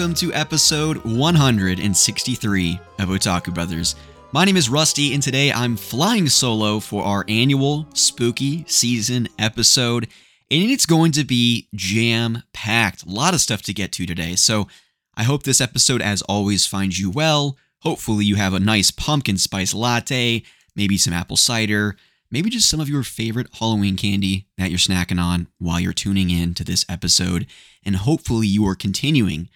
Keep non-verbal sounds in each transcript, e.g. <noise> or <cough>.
Welcome to episode 163 of Otaku Brothers. My name is Rusty, and today I'm flying solo for our annual spooky season episode, and it's going to be jam packed. A lot of stuff to get to today, so I hope this episode, as always, finds you well. Hopefully, you have a nice pumpkin spice latte, maybe some apple cider, maybe just some of your favorite Halloween candy that you're snacking on while you're tuning in to this episode. And hopefully, you are continuing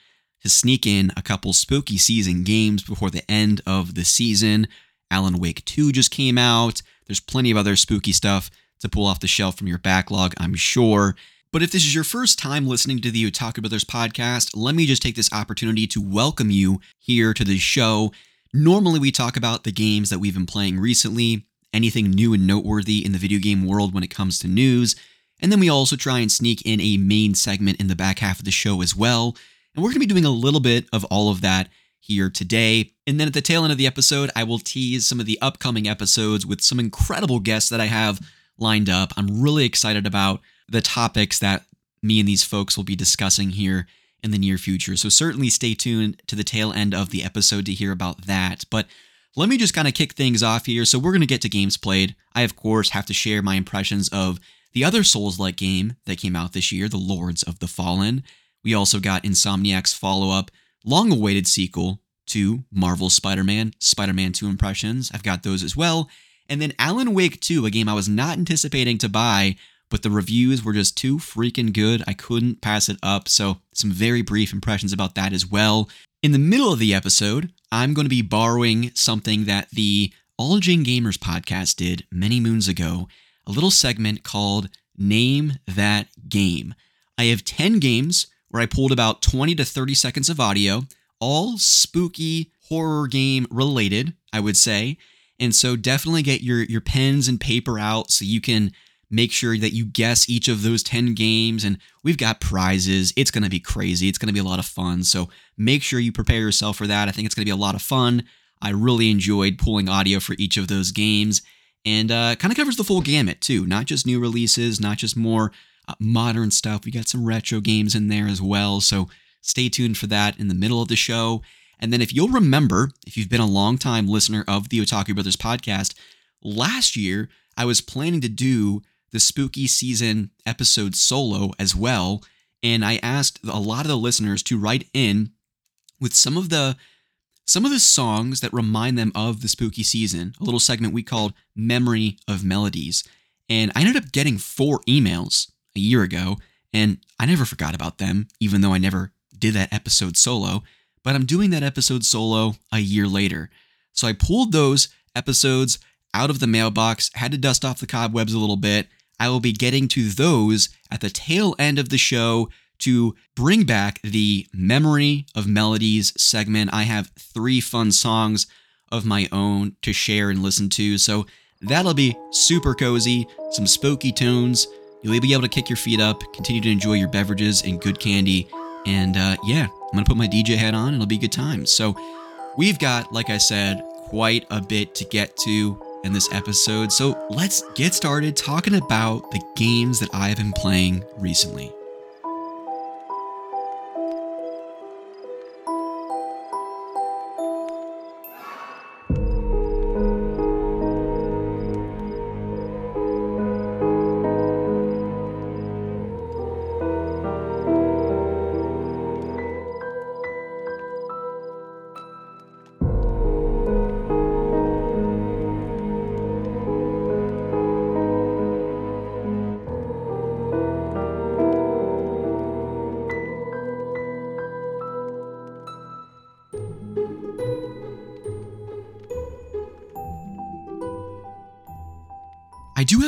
to sneak in a couple spooky season games before the end of the season. Alan Wake 2 just came out. There's plenty of other spooky stuff to pull off the shelf from your backlog, I'm sure. But if this is your first time listening to the Otaku Brothers podcast, let me just take this opportunity to welcome you here to the show. Normally, we talk about the games that we've been playing recently, anything new and noteworthy in the video game world when it comes to news. And then we also try and sneak in a main segment in the back half of the show as well. And we're going to be doing a little bit of all of that here today. And then at the tail end of the episode, I will tease some of the upcoming episodes with some incredible guests that I have lined up. I'm really excited about the topics that me and these folks will be discussing here in the near future. So certainly stay tuned to the tail end of the episode to hear about that. But let me just kind of kick things off here. So we're going to get to games played. I, of course, have to share my impressions of the other Souls like game that came out this year, The Lords of the Fallen. We also got Insomniac's follow up, long awaited sequel to Marvel's Spider Man, Spider Man 2 Impressions. I've got those as well. And then Alan Wake 2, a game I was not anticipating to buy, but the reviews were just too freaking good. I couldn't pass it up. So, some very brief impressions about that as well. In the middle of the episode, I'm going to be borrowing something that the All Jane Gamers podcast did many moons ago, a little segment called Name That Game. I have 10 games where I pulled about 20 to 30 seconds of audio, all spooky horror game related, I would say. And so definitely get your your pens and paper out so you can make sure that you guess each of those 10 games and we've got prizes. It's going to be crazy. It's going to be a lot of fun. So make sure you prepare yourself for that. I think it's going to be a lot of fun. I really enjoyed pulling audio for each of those games and uh, kind of covers the full gamut too, not just new releases, not just more uh, modern stuff. We got some retro games in there as well. So stay tuned for that in the middle of the show. And then, if you'll remember, if you've been a long time listener of the Otaku Brothers podcast, last year I was planning to do the spooky season episode solo as well. And I asked a lot of the listeners to write in with some of the some of the songs that remind them of the spooky season, a little segment we called Memory of Melodies. And I ended up getting four emails a year ago, and I never forgot about them, even though I never did that episode solo. But I'm doing that episode solo a year later. So I pulled those episodes out of the mailbox, had to dust off the cobwebs a little bit. I will be getting to those at the tail end of the show to bring back the Memory of Melodies segment. I have three fun songs of my own to share and listen to. So that'll be super cozy, some spooky tunes. You'll be able to kick your feet up, continue to enjoy your beverages and good candy. And uh, yeah, I'm going to put my DJ hat on. It'll be a good times. So we've got, like I said, quite a bit to get to in this episode. So let's get started talking about the games that I've been playing recently.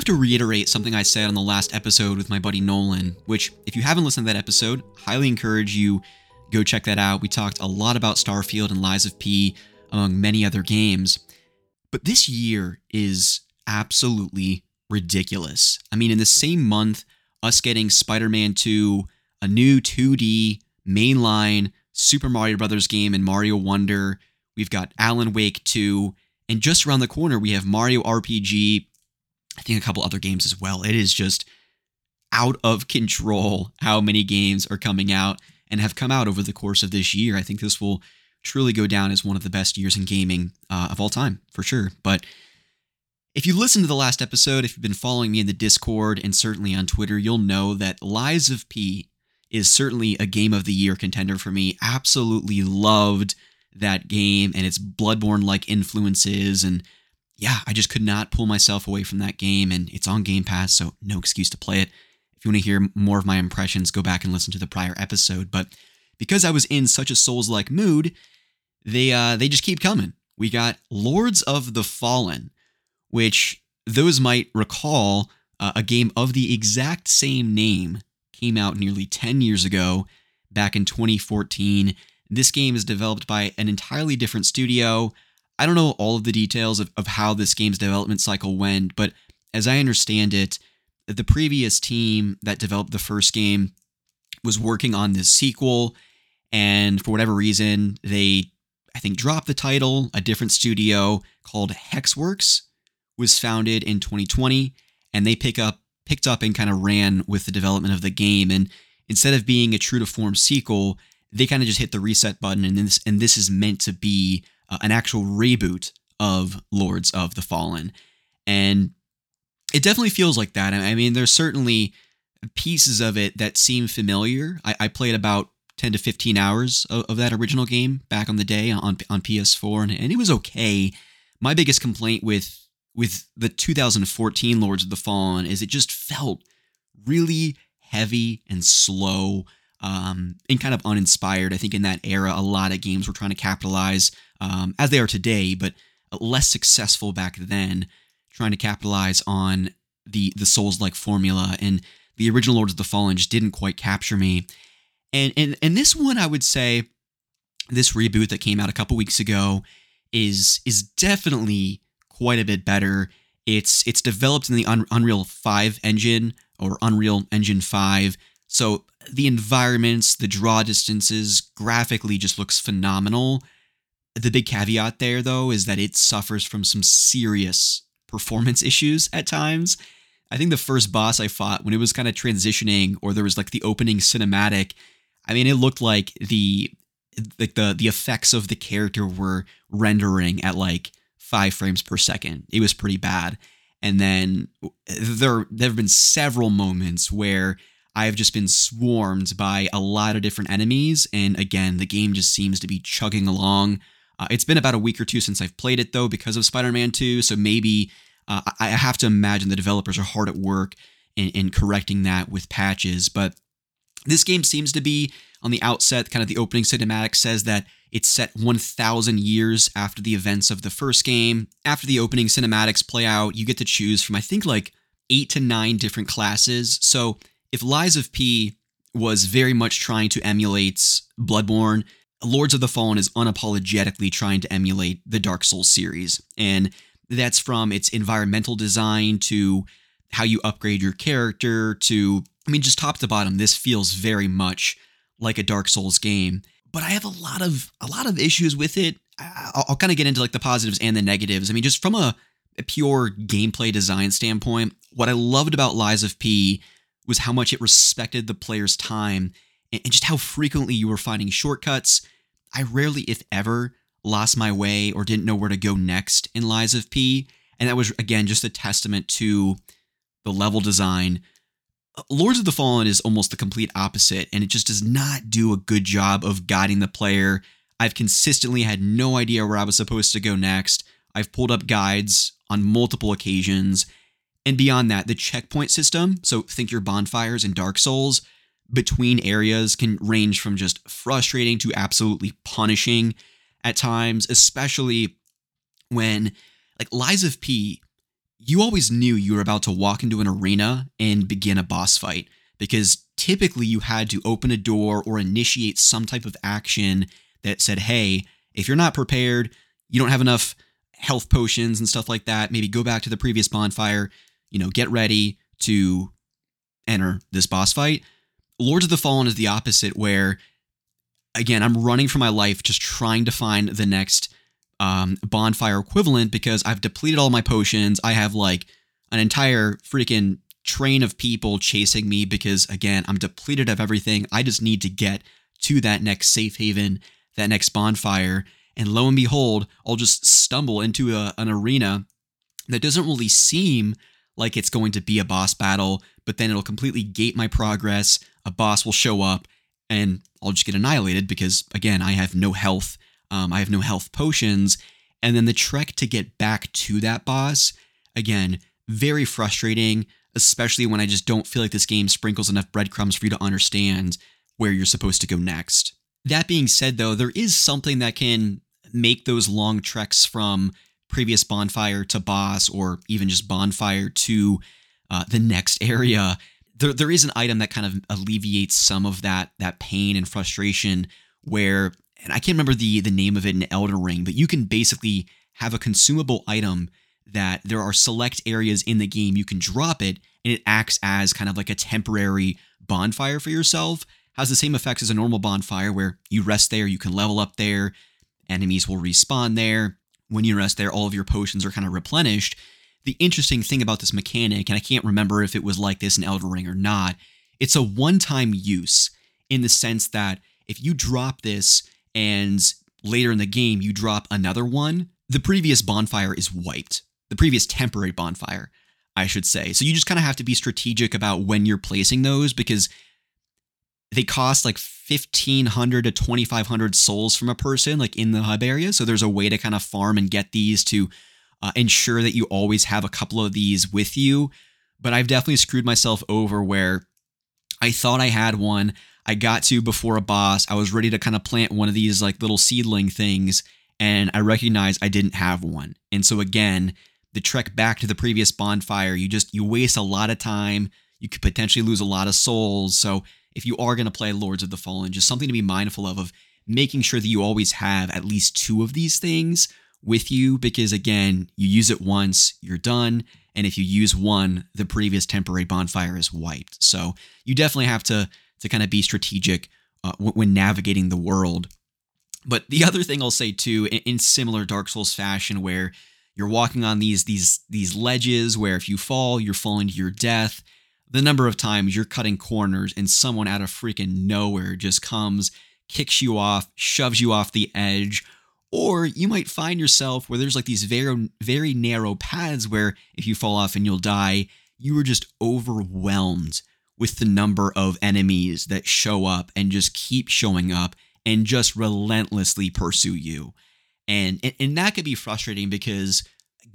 To reiterate something I said on the last episode with my buddy Nolan, which, if you haven't listened to that episode, highly encourage you go check that out. We talked a lot about Starfield and Lies of P, among many other games. But this year is absolutely ridiculous. I mean, in the same month, us getting Spider Man 2, a new 2D mainline Super Mario Brothers game, and Mario Wonder, we've got Alan Wake 2, and just around the corner, we have Mario RPG I think a couple other games as well. It is just out of control how many games are coming out. and have come out over the course of this year. I think this will truly go down as one of the best years in gaming uh, of all time, for sure. But if you listen to the last episode, if you've been following me in the Discord and certainly on Twitter, you'll know that Lies of P is certainly a game of the year contender for me. Absolutely loved that game and its Bloodborne like influences. And yeah, I just could not pull myself away from that game. And it's on Game Pass, so no excuse to play it. If you want to hear more of my impressions, go back and listen to the prior episode. But because I was in such a Souls like mood, they uh, they just keep coming. We got Lords of the Fallen, which those might recall uh, a game of the exact same name came out nearly 10 years ago, back in 2014. This game is developed by an entirely different studio. I don't know all of the details of, of how this game's development cycle went, but as I understand it, the previous team that developed the first game was working on this sequel, and for whatever reason, they, I think, dropped the title. A different studio called Hexworks was founded in 2020, and they pick up picked up and kind of ran with the development of the game. And instead of being a true to form sequel, they kind of just hit the reset button, and this and this is meant to be uh, an actual reboot of Lords of the Fallen. And it definitely feels like that. I mean, there's certainly pieces of it that seem familiar. I, I played about 10 to 15 hours of, of, that original game back on the day on, on PS4, and, and it was okay. My biggest complaint with with the 2014 Lords of the Fallen is it just felt really heavy and slow um, and kind of uninspired. I think in that era, a lot of games were trying to capitalize, um, as they are today, but less successful back then trying to capitalize on the the Souls like formula, and the original Lords of the Fallen just didn't quite capture me. And and and this one, I would say, this reboot that came out a couple weeks ago is is definitely quite a bit better. It's it's developed in the Unreal 5 engine or Unreal Engine 5. So the environments, the draw distances, graphically just looks phenomenal. The big caveat there though is that it suffers from some serious performance issues at times. I think the first boss I fought when it was kind of transitioning or there was like the opening cinematic, I mean it looked like the like the the effects of the character were rendering at like 5 frames per second. It was pretty bad. And then uh, there there have been several moments where I have just been swarmed by a lot of different enemies and again, the game just seems to be chugging along. Uh, it's been about a week or two since I've played it though because of Spider-Man 2, so maybe uh, I have to imagine the developers are hard at work in, in correcting that with patches. But this game seems to be on the outset, kind of the opening cinematic says that it's set 1,000 years after the events of the first game. After the opening cinematics play out, you get to choose from, I think, like eight to nine different classes. So if Lies of P was very much trying to emulate Bloodborne, Lords of the Fallen is unapologetically trying to emulate the Dark Souls series. And that's from its environmental design to how you upgrade your character to, I mean, just top to bottom, this feels very much like a Dark Souls game. But I have a lot of a lot of issues with it. I'll, I'll kind of get into like the positives and the negatives. I mean, just from a, a pure gameplay design standpoint, what I loved about Lies of P was how much it respected the player's time and, and just how frequently you were finding shortcuts. I rarely, if ever, lost my way or didn't know where to go next in Lies of P. And that was, again, just a testament to the level design. Uh, Lords of the Fallen is almost the complete opposite, and it just does not do a good job of guiding the player. I've consistently had no idea where I was supposed to go next. I've pulled up guides on multiple occasions. And beyond that, the checkpoint system, so think your bonfires in Dark Souls, between areas can range from just frustrating to absolutely punishing at times, especially when, like, Lies of P, you always knew you were about to walk into an arena and begin a boss fight because typically you had to open a door or initiate some type of action that said, hey, if you're not prepared, you don't have enough health potions and stuff like that, maybe go back to the previous bonfire, you know, get ready to enter this boss fight. Lords of the Fallen is the opposite, where again, I'm running for my life, just trying to find the next um, bonfire equivalent because I've depleted all my potions. I have like an entire freaking train of people chasing me because, again, I'm depleted of everything. I just need to get to that next safe haven, that next bonfire. And lo and behold, I'll just stumble into a, an arena that doesn't really seem like it's going to be a boss battle, but then it'll completely gate my progress. A boss will show up and I'll just get annihilated because, again, I have no health. Um, I have no health potions. And then the trek to get back to that boss, again, very frustrating, especially when I just don't feel like this game sprinkles enough breadcrumbs for you to understand where you're supposed to go next. That being said, though, there is something that can make those long treks from previous bonfire to boss or even just bonfire to uh, the next area there, there is an item that kind of alleviates some of that that pain and frustration where and I can't remember the the name of it in Elden Ring, but you can basically have a consumable item that there are select areas in the game you can drop it and it acts as kind of like a temporary bonfire for yourself. Has the same effects as a normal bonfire where you rest there, you can level up there, enemies will respawn there. When you rest there, all of your potions are kind of replenished the interesting thing about this mechanic, and I can't remember if it was like this in Elden Ring or not, it's a one time use in the sense that if you drop this and later in the game you drop another one, the previous bonfire is wiped. The previous temporary bonfire, I should say. So you just kind of have to be strategic about when you're placing those because they cost like 1500 to 2500 souls from a person like in the hub area so there's a way to kind of farm and get these to uh, ensure that you always have a couple of these with you. But I've definitely screwed myself over where I thought I had one. I got to before a boss. I was ready to kind of plant one of these like little seedling things, and I recognized I didn't have one. And so again, the trek back to the previous bonfire, you just you waste a lot of time. You could potentially lose a lot of souls. So if you are going to play Lords of the Fallen, just something to be mindful of of making sure that you always have at least two of these things with you because again, you use it once, you're done, and if you use one, the previous temporary bonfire is wiped. So you definitely have to to kind of be strategic uh, when navigating the world. But the other thing I'll say too, in, in similar Dark Souls fashion, where you're walking on these these these ledges where if you fall, you're falling to your death. The number of times you're cutting corners and someone out of freaking nowhere just comes, kicks you off, shoves you off the edge, or you might find yourself where there's like these very, very narrow paths where if you fall off and you'll die, you are just overwhelmed with the number of enemies that show up and just keep showing up and just relentlessly pursue you. And, and, and that could be frustrating because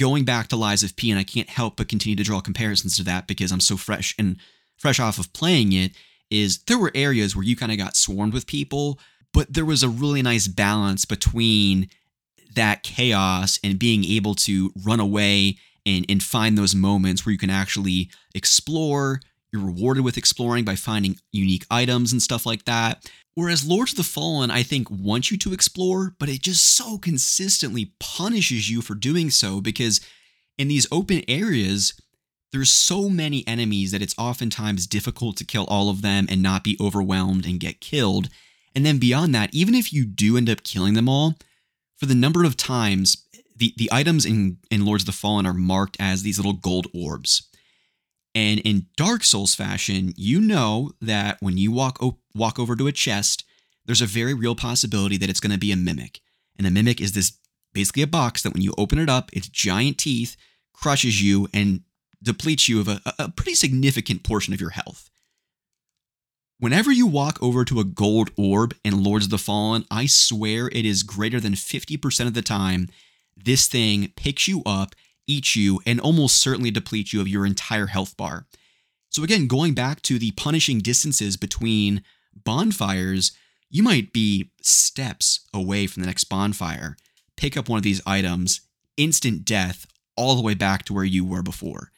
going back to Lies of P, and I can't help but continue to draw comparisons to that because I'm so fresh and fresh off of playing it, is there were areas where you kind of got swarmed with people, but there was a really nice balance between that chaos and being able to run away and, and find those moments where you can actually explore. You're rewarded with exploring by finding unique items and stuff like that. Whereas Lords of the Fallen, I think, wants you to explore, but it just so consistently punishes you for doing so because in these open areas, there's so many enemies that it's oftentimes difficult to kill all of them and not be overwhelmed and get killed. And then beyond that, even if you do end up killing them all, for the number of times the, the items in, in Lords of the Fallen are marked as these little gold orbs. And in Dark Souls fashion, you know that when you walk walk over to a chest, there's a very real possibility that it's going to be a mimic. And a mimic is this basically a box that when you open it up, its giant teeth crushes you and depletes you of a, a pretty significant portion of your health. Whenever you walk over to a gold orb in Lords of the Fallen, I swear it is greater than 50% of the time this thing picks you up, eats you, and almost certainly deplete you of your entire health bar. So, again, going back to the punishing distances between bonfires, you might be steps away from the next bonfire, pick up one of these items, instant death, all the way back to where you were before.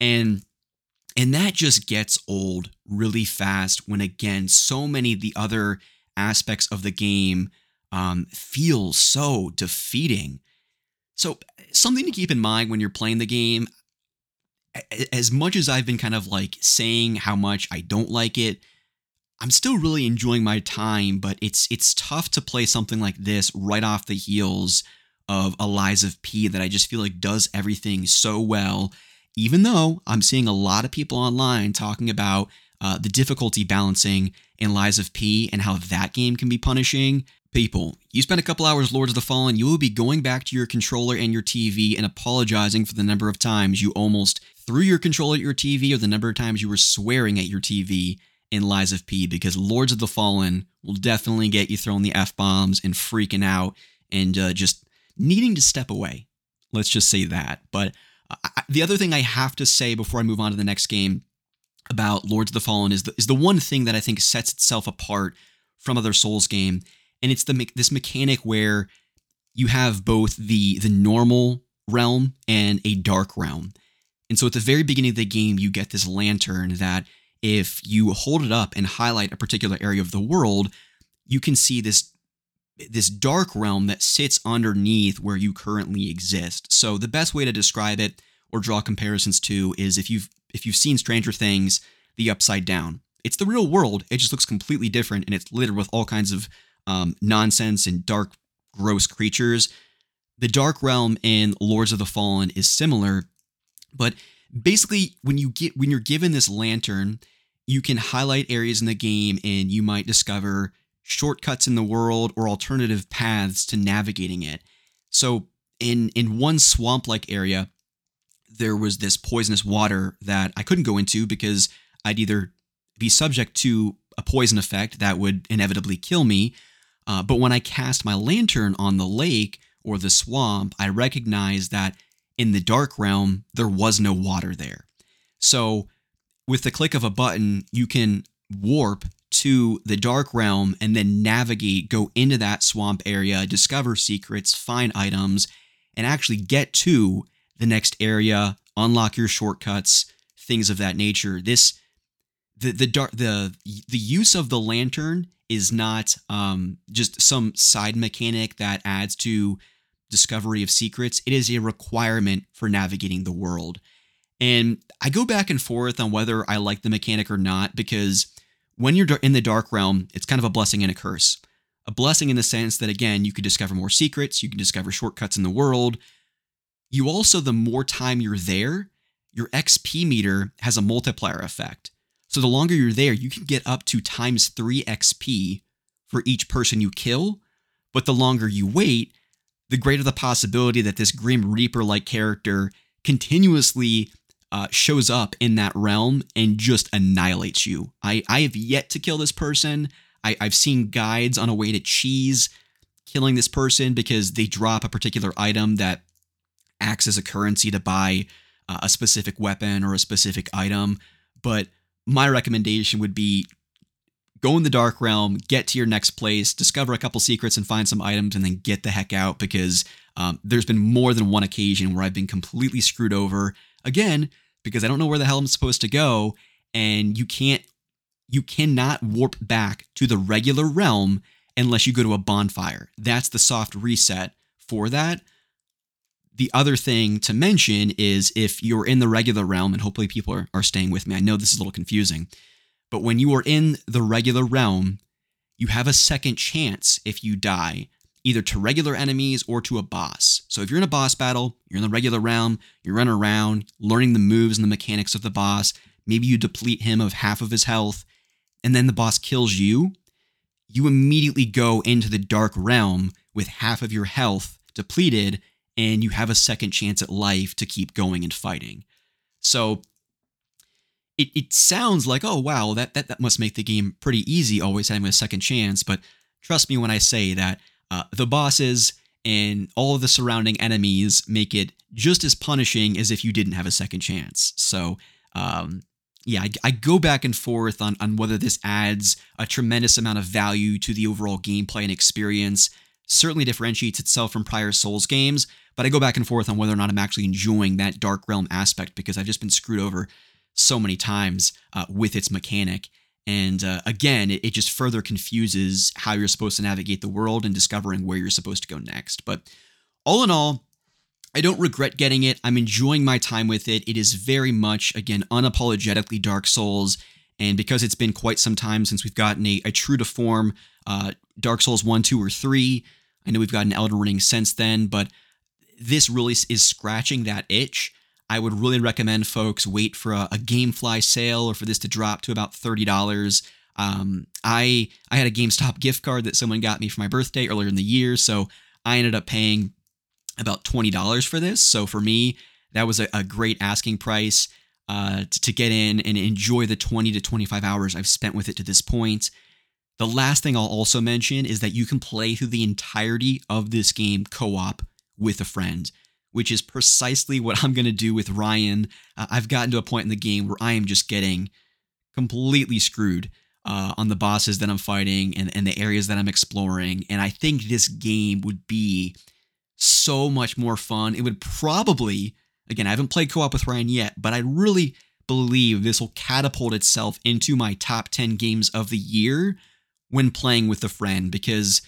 And and that just gets old really fast when, again, so many of the other aspects of the game um, feel so defeating. So, something to keep in mind when you're playing the game, as much as I've been kind of like saying how much I don't like it, I'm still really enjoying my time, but it's it's tough to play something like this right off the heels of a Lies of P that I just feel like does everything so well even though I'm seeing a lot of people online talking about uh, the difficulty balancing in Lies of P and how that game can be punishing. People, you spend a couple hours Lords of the Fallen, you will be going back to your controller and your TV and apologizing for the number of times you almost threw your controller at your TV or the number of times you were swearing at your TV in Lies of P because Lords of the Fallen will definitely get you throwing the F bombs and freaking out and uh, just needing to step away. Let's just say that. But uh, the other thing I have to say before I move on to the next game about Lords of the Fallen is the, is the one thing that I think sets itself apart from other Souls game, and it's the this mechanic where you have both the the normal realm and a dark realm. And so at the very beginning of the game, you get this lantern that if you hold it up and highlight a particular area of the world, you can see this this dark realm that sits underneath where you currently exist. So the best way to describe it or draw comparisons to is if you've if you've seen Stranger Things, the Upside Down. It's the real world. It just looks completely different and it's littered with all kinds of um, nonsense and dark, gross creatures. The Dark Realm in Lords of the Fallen is similar, but basically when you get when you're given this lantern, you can highlight areas in the game and you might discover shortcuts in the world or alternative paths to navigating it. So in in one swamp-like area, there was this poisonous water that I couldn't go into because I'd either be subject to a poison effect that would inevitably kill me. Uh, but when I cast my lantern on the lake or the swamp, I recognized that in the dark realm, there was no water there. So, with the click of a button, you can warp to the dark realm and then navigate, go into that swamp area, discover secrets, find items, and actually get to the next area, unlock your shortcuts, things of that nature. This the the dark the the use of the lantern is not um, just some side mechanic that adds to discovery of secrets. It is a requirement for navigating the world. And I go back and forth on whether I like the mechanic or not because when you're in the dark realm, it's kind of a blessing and a curse. A blessing in the sense that, again, you can discover more secrets, you can discover shortcuts in the world, you also, the more time you're there, your XP meter has a multiplier effect. So the longer you're there, you can get up to times 3 XP for each person you kill. But the longer you wait, the greater the possibility that this Grim Reaper like character continuously uh, shows up in that realm and just annihilates you. I, I have yet to kill this person. I, I've seen guides on a way to cheese killing this person because they drop a particular item that acts as a currency to buy uh, a specific weapon or a specific item. But my recommendation would be go in the dark realm, get to your next place, discover a couple secrets and find some items, and then get the heck out because um, there's been more than one occasion where I've been completely screwed over. Again, because I don't know where the hell I'm supposed to go, and you can't, you cannot warp back to the regular realm unless you go to a bonfire. That's the soft reset for that the other thing to mention is if you're in the regular realm, and hopefully people are, are staying with me, I know this is a little confusing, but when you are in the regular realm, you have a second chance if you die, either to regular enemies or to a boss. So if you're in a boss battle, you're in the regular realm, you run around, learning the moves and the mechanics of the boss, maybe you deplete him of half of his health, and then the boss kills you, you immediately go into the dark realm with half of your health depleted and you have a second chance at life to keep going and fighting. So it, it sounds like, oh wow, that, that that must make the game pretty easy, always having a second chance. But trust me when I say that uh, the bosses and all of the surrounding enemies make it just as punishing as if you didn't have a second chance. So um, yeah, I, I, go back and forth on, on whether this adds a tremendous amount of value to the overall gameplay and experience. Certainly differentiates itself from prior Souls games, but I go back and forth on whether or not I'm actually enjoying that Dark Realm aspect because I've just been screwed over so many times uh, with its mechanic. And uh, again, it, it, just further confuses how you're supposed to navigate the world and discovering where you're supposed to go next. But all in all, I don't regret getting it. I'm enjoying my time with it. It is very much, again, unapologetically Dark Souls. And because it's been quite some time since we've gotten a, a true to form uh, Dark Souls 1, 2, or 3, I know we've gotten Elden Ring since then, but this really is scratching that itch. I would really recommend folks wait for a, a GameFly sale or for this to drop to about thirty dollars. Um, I I had a GameStop gift card that someone got me for my birthday earlier in the year, so I ended up paying about twenty dollars for this. So for me, that was a, a great asking price uh, to, to get in and enjoy the twenty to twenty five hours I've spent with it to this point. The last thing I'll also mention is that you can play through the entirety of this game co op with a friend, which is precisely what I'm going to do with Ryan. Uh, I've gotten to a point in the game where I am just getting completely screwed uh, on the bosses that I'm fighting and, and the areas that I'm exploring. And I think this game would be so much more fun. It would probably, again, I haven't played co op with Ryan yet, but I really believe this will catapult itself into my top 10 games of the year when playing with a friend because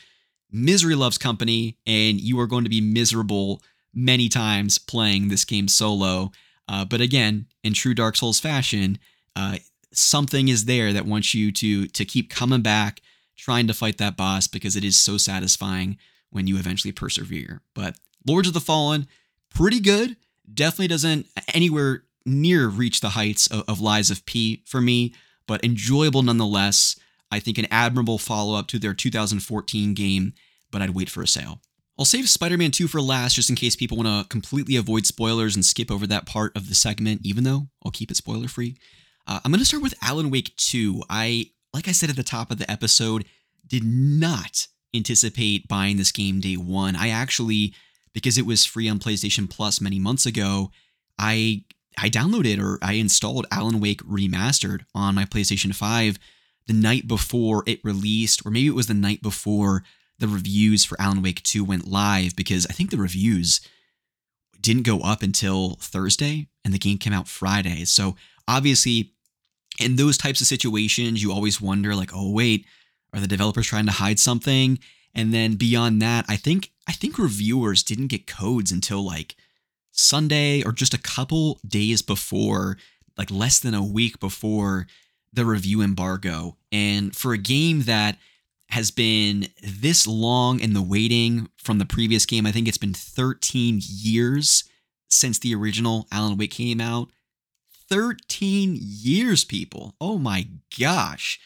misery loves company and you are going to be miserable many times playing this game solo. Uh, but again, in true Dark Souls fashion, uh, something is there that wants you to to keep coming back, trying to fight that boss because it is so satisfying when you eventually persevere. But Lords of the Fallen, pretty good. Definitely doesn't anywhere near reach the heights of, of Lies of P for me, but enjoyable nonetheless. I think an admirable follow up to their 2014 game, but I'd wait for a sale. I'll save Spider Man 2 for last just in case people want to completely avoid spoilers and skip over that part of the segment, even though I'll keep it spoiler free. Uh, I'm going to start with Alan Wake 2. I, like I said at the top of the episode, did not anticipate buying this game day one. I actually, because it was free on PlayStation Plus many months ago, I I downloaded or I installed Alan Wake Remastered on my PlayStation 5 the night before it released, or maybe it was the night before the reviews for Alan Wake 2 went live, because I think the reviews didn't go up until Thursday and the game came out Friday. So obviously, in those types of situations, you always wonder, like, oh, wait, are the developers trying to hide something? And then beyond that, I think I think reviewers didn't get codes until like Sunday or just a couple days before, like less than a week before the review embargo. And for a game that has been this long in the waiting from the previous game, I think it's been 13 years since the original Alan Wake came out. 13 years, people. Oh my gosh.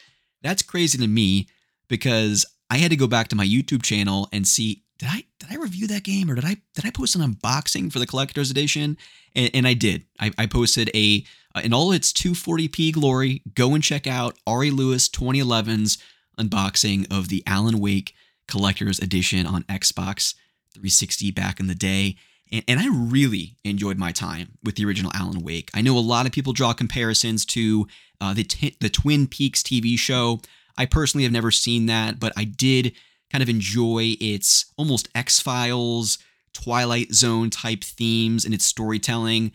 That's crazy to me because I had to go back to my YouTube channel and see did I did I review that game or did I did I post an unboxing for the collector's edition? And, and I did. I, I posted a uh, in all its 240p glory. Go and check out Ari Lewis 2011's unboxing of the Alan Wake collector's edition on Xbox 360 back in the day. And, and I really enjoyed my time with the original Alan Wake. I know a lot of people draw comparisons to uh, the t- the Twin Peaks TV show. I personally have never seen that, but I did kind of enjoy its almost X Files, Twilight Zone type themes and its storytelling.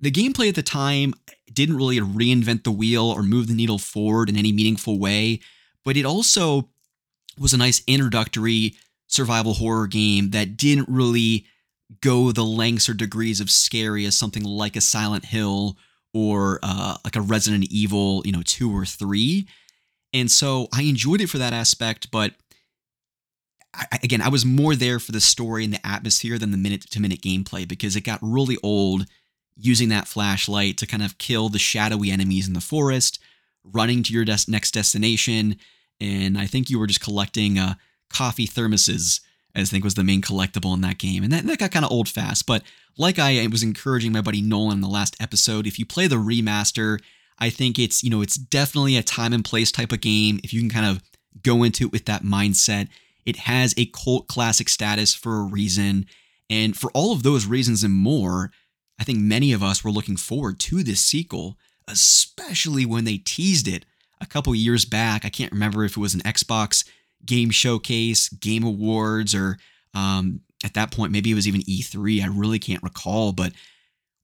The gameplay at the time didn't really reinvent the wheel or move the needle forward in any meaningful way, but it also was a nice introductory survival horror game that didn't really go the lengths or degrees of scary as something like a Silent Hill or uh, like a Resident Evil, you know, two or three. And so I enjoyed it for that aspect, but I, again, I was more there for the story and the atmosphere than the minute to minute gameplay because it got really old using that flashlight to kind of kill the shadowy enemies in the forest, running to your des- next destination. And I think you were just collecting uh, coffee thermoses I think was the main collectible in that game. And that, that got kind of old fast. But like I was encouraging my buddy Nolan in the last episode, if you play the remaster, I think it's, you know, it's definitely a time and place type of game. If you can kind of go into it with that mindset, it has a cult classic status for a reason. And for all of those reasons and more, I think many of us were looking forward to this sequel, especially when they teased it a couple years back. I can't remember if it was an Xbox Game Showcase, Game Awards, or um, at that point, maybe it was even E3. I really can't recall. But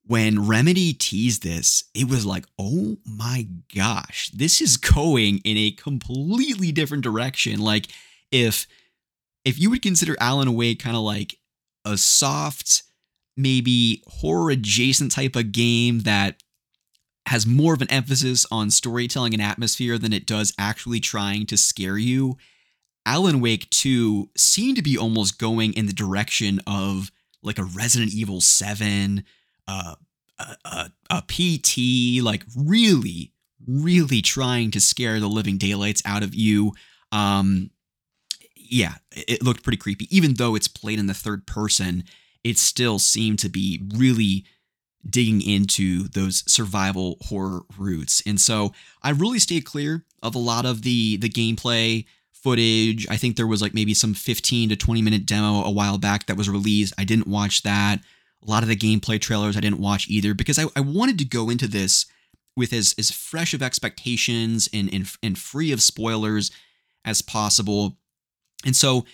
when Remedy teased this, it was like, oh my gosh, this is <laughs> going in a completely different direction. Like, if if you would consider Alan Wake kind of like a soft, maybe horror adjacent type of game that has more of an emphasis on storytelling and atmosphere than it does actually trying to scare you Alan Wake 2 seemed to be almost going in the direction of like a Resident Evil 7, uh, a, a, a PT, like really, really trying to scare the living daylights out of you. Um, yeah, it looked pretty creepy. Even though it's played in the third person, it still seemed to be really digging into those survival horror roots. And so I really stayed clear of a lot of the the gameplay footage. I think there was like maybe some 15 to 20 minute demo a while back that was released. I didn't watch that. A lot of the gameplay trailers I didn't watch either because I, I wanted to go into this with as, as fresh of expectations and, and, and free of spoilers as possible. And so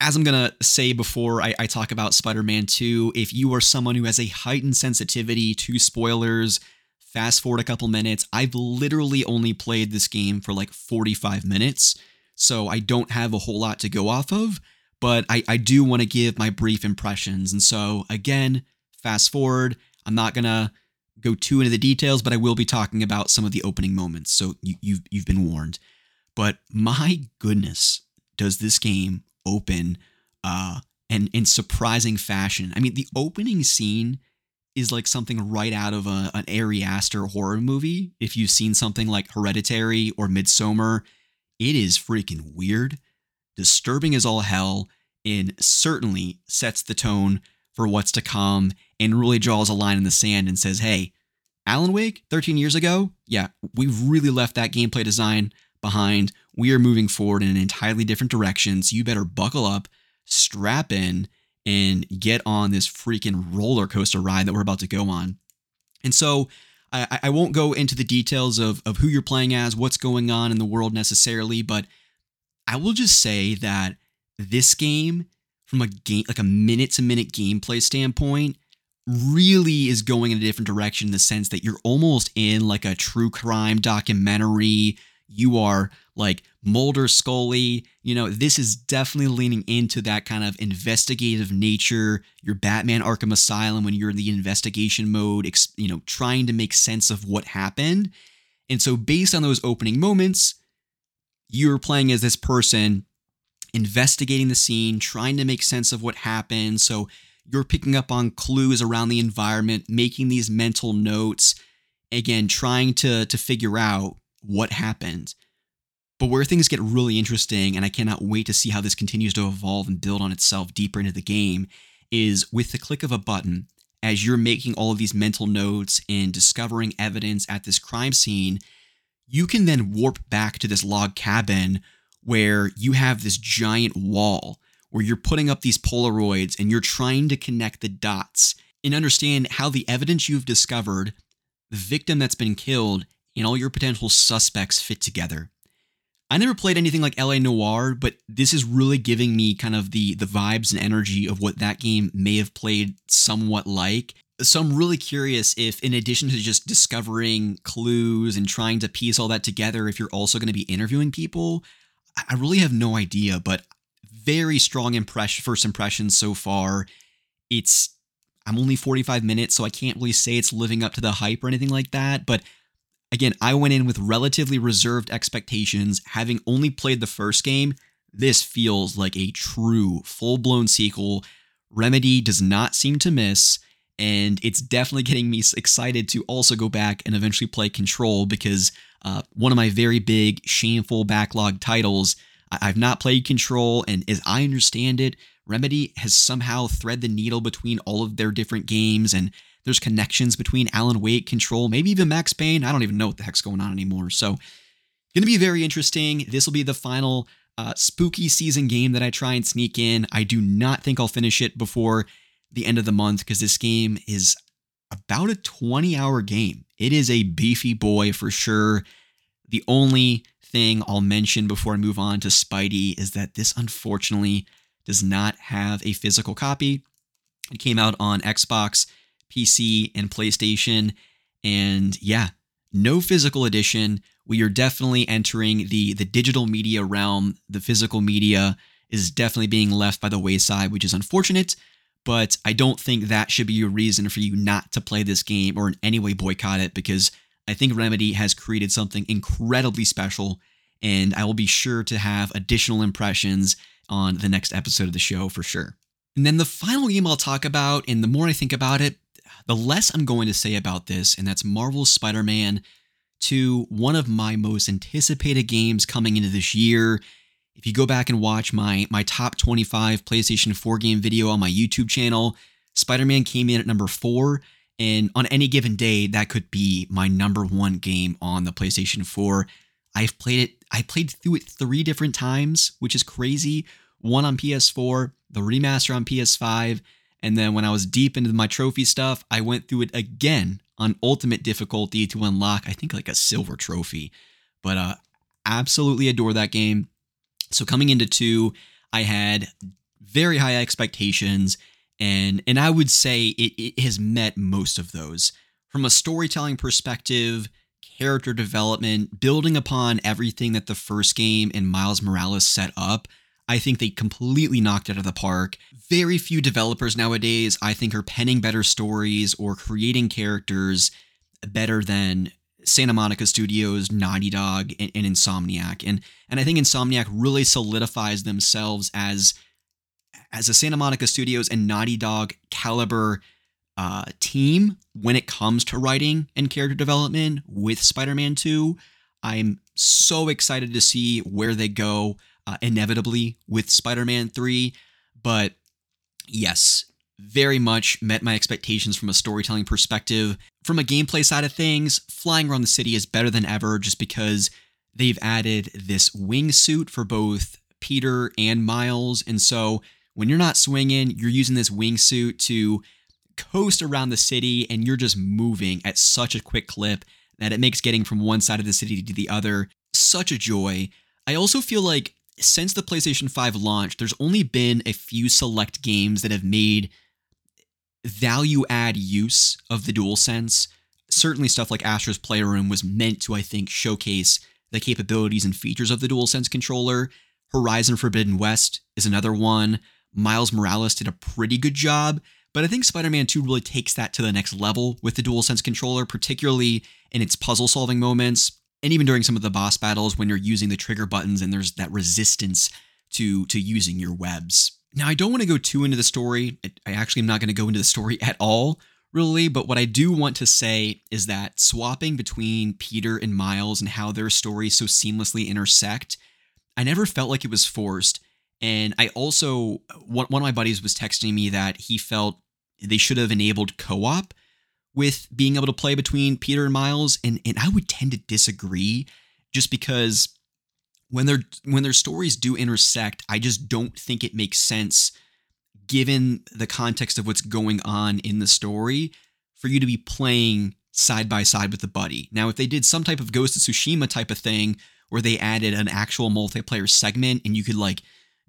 as I'm going to say before I, I talk about Spider Man 2, if you are someone who has a heightened sensitivity to spoilers, fast forward a couple minutes. I've literally only played this game for like 45 minutes, so I don't have a whole lot to go off of, but I, I do want to give my brief impressions. And so, again, fast forward. I'm not going to go too into the details, but I will be talking about some of the opening moments, so you, you've, you've been warned. But my goodness, does this game open uh, and in surprising fashion. I mean, the opening scene is like something right out of a, an Ari Aster horror movie. If you've seen something like Hereditary or Midsommar, it is freaking weird, disturbing as all hell, and certainly sets the tone for what's to come and really draws a line in the sand and says, hey, Alan Wake 13 years ago, yeah, we've really left that gameplay design behind. We are moving forward in an entirely different direction. So you better buckle up, strap in, and get on this freaking roller coaster ride that we're about to go on. And so I, I won't go into the details of, of who you're playing as, what's going on in the world necessarily, but I will just say that this game, from a game like a minute to minute gameplay standpoint, really is going in a different direction in the sense that you're almost in like a true crime documentary you are like Mulder Scully. You know, this is definitely leaning into that kind of investigative nature. Your Batman Arkham Asylum when you're in the investigation mode, you know, trying to make sense of what happened. And so, based on those opening moments, you're playing as this person investigating the scene, trying to make sense of what happened. So, you're picking up on clues around the environment, making these mental notes, again, trying to, to figure out what happened. But where things get really interesting, and I cannot wait to see how this continues to evolve and build on itself deeper into the game, is with the click of a button, as you're making all of these mental notes and discovering evidence at this crime scene, you can then warp back to this log cabin where you have this giant wall where you're putting up these Polaroids and you're trying to connect the dots and understand how the evidence you've discovered, the victim that's been killed, and all your potential suspects fit together. I never played anything like LA Noire, but this is really giving me kind of the the vibes and energy of what that game may have played somewhat like. So I'm really curious if in addition to just discovering clues and trying to piece all that together, if you're also going to be interviewing people, I really have no idea, but very strong impression first impressions so far. It's I'm only 45 minutes, so I can't really say it's living up to the hype or anything like that, but Again, I went in with relatively reserved expectations. Having only played the first game, this feels like a true full blown sequel. Remedy does not seem to miss, and it's definitely getting me excited to also go back and eventually play Control because uh, one of my very big, shameful backlog titles. I've not played Control, and as I understand it, Remedy has somehow thread the needle between all of their different games and there's connections between Alan Wake, Control, maybe even Max Payne. I don't even know what the heck's going on anymore. So, going to be very interesting. This will be the final uh, spooky season game that I try and sneak in. I do not think I'll finish it before the end of the month because this game is about a 20 hour game. It is a beefy boy for sure. The only thing I'll mention before I move on to Spidey is that this unfortunately does not have a physical copy. It came out on Xbox PC, and PlayStation. And yeah, no physical edition. We are definitely entering the the digital media realm. The physical media is definitely being left by the wayside, which is unfortunate. But I don't think that should be a reason for you not to play this game or in any way boycott it because I think Remedy has created something incredibly special. And I will be sure to have additional impressions on the next episode of the show for sure. And then the final game I'll talk about, and the more I think about it, the less I'm going to say about this, and that's Marvel's Spider Man 2 one of my most anticipated games coming into this year. If you go back and watch my my top 25 PlayStation 4 game video on my YouTube channel, Spider-Man came in at number 4 and on any given day that could be my number 1 game on the PlayStation 4. I've played it I played through it 3 different times, which is crazy. One on PS4, the remaster on PS5, and then when I was deep into my trophy stuff, I went through it again on ultimate difficulty to unlock, I think, like a silver trophy. But uh, absolutely adore that game. So coming into two, I had very high expectations, and and I would say it, it has met most of those. From a storytelling perspective, character development, building upon everything that the first game and Miles Morales set up, I think they completely knocked it out of the park. Very few developers nowadays, I think, are penning better stories or creating characters better than Santa Monica Studios, Naughty Dog, and, and Insomniac. And and I think Insomniac really solidifies themselves as as a Santa Monica Studios and Naughty Dog caliber uh, team when it comes to writing and character development with Spider-Man 2. I'm so excited to see where they go uh, inevitably with Spider Man 3. But yes, very much met my expectations from a storytelling perspective. From a gameplay side of things, flying around the city is better than ever just because they've added this wingsuit for both Peter and Miles. And so when you're not swinging, you're using this wingsuit to coast around the city and you're just moving at such a quick clip that it makes getting from one side of the city to the other such a joy. I also feel like since the PlayStation 5 launch, there's only been a few select games that have made value add use of the DualSense. Certainly, stuff like Astro's Playroom was meant to, I think, showcase the capabilities and features of the DualSense controller. Horizon Forbidden West is another one. Miles Morales did a pretty good job, but I think Spider Man 2 really takes that to the next level with the DualSense controller, particularly in its puzzle solving moments and even during some of the boss battles when you're using the trigger buttons and there's that resistance to to using your webs. Now I don't want to go too into the story. I actually am not going to go into the story <laughs> at all, really, but what I do want to say is that swapping between Peter and Miles and how their stories so seamlessly intersect, I never felt like it was forced. And I also one, one of my buddies was texting me that he felt they should have enabled co-op with being able to play between Peter and Miles, and and I would tend to disagree, just because when their when their stories do intersect, I just don't think it makes sense, given the context of what's going on in the story, for you to be playing side by side with the buddy. Now, if they did some type of Ghost of Tsushima type of thing where they added an actual multiplayer segment and you could like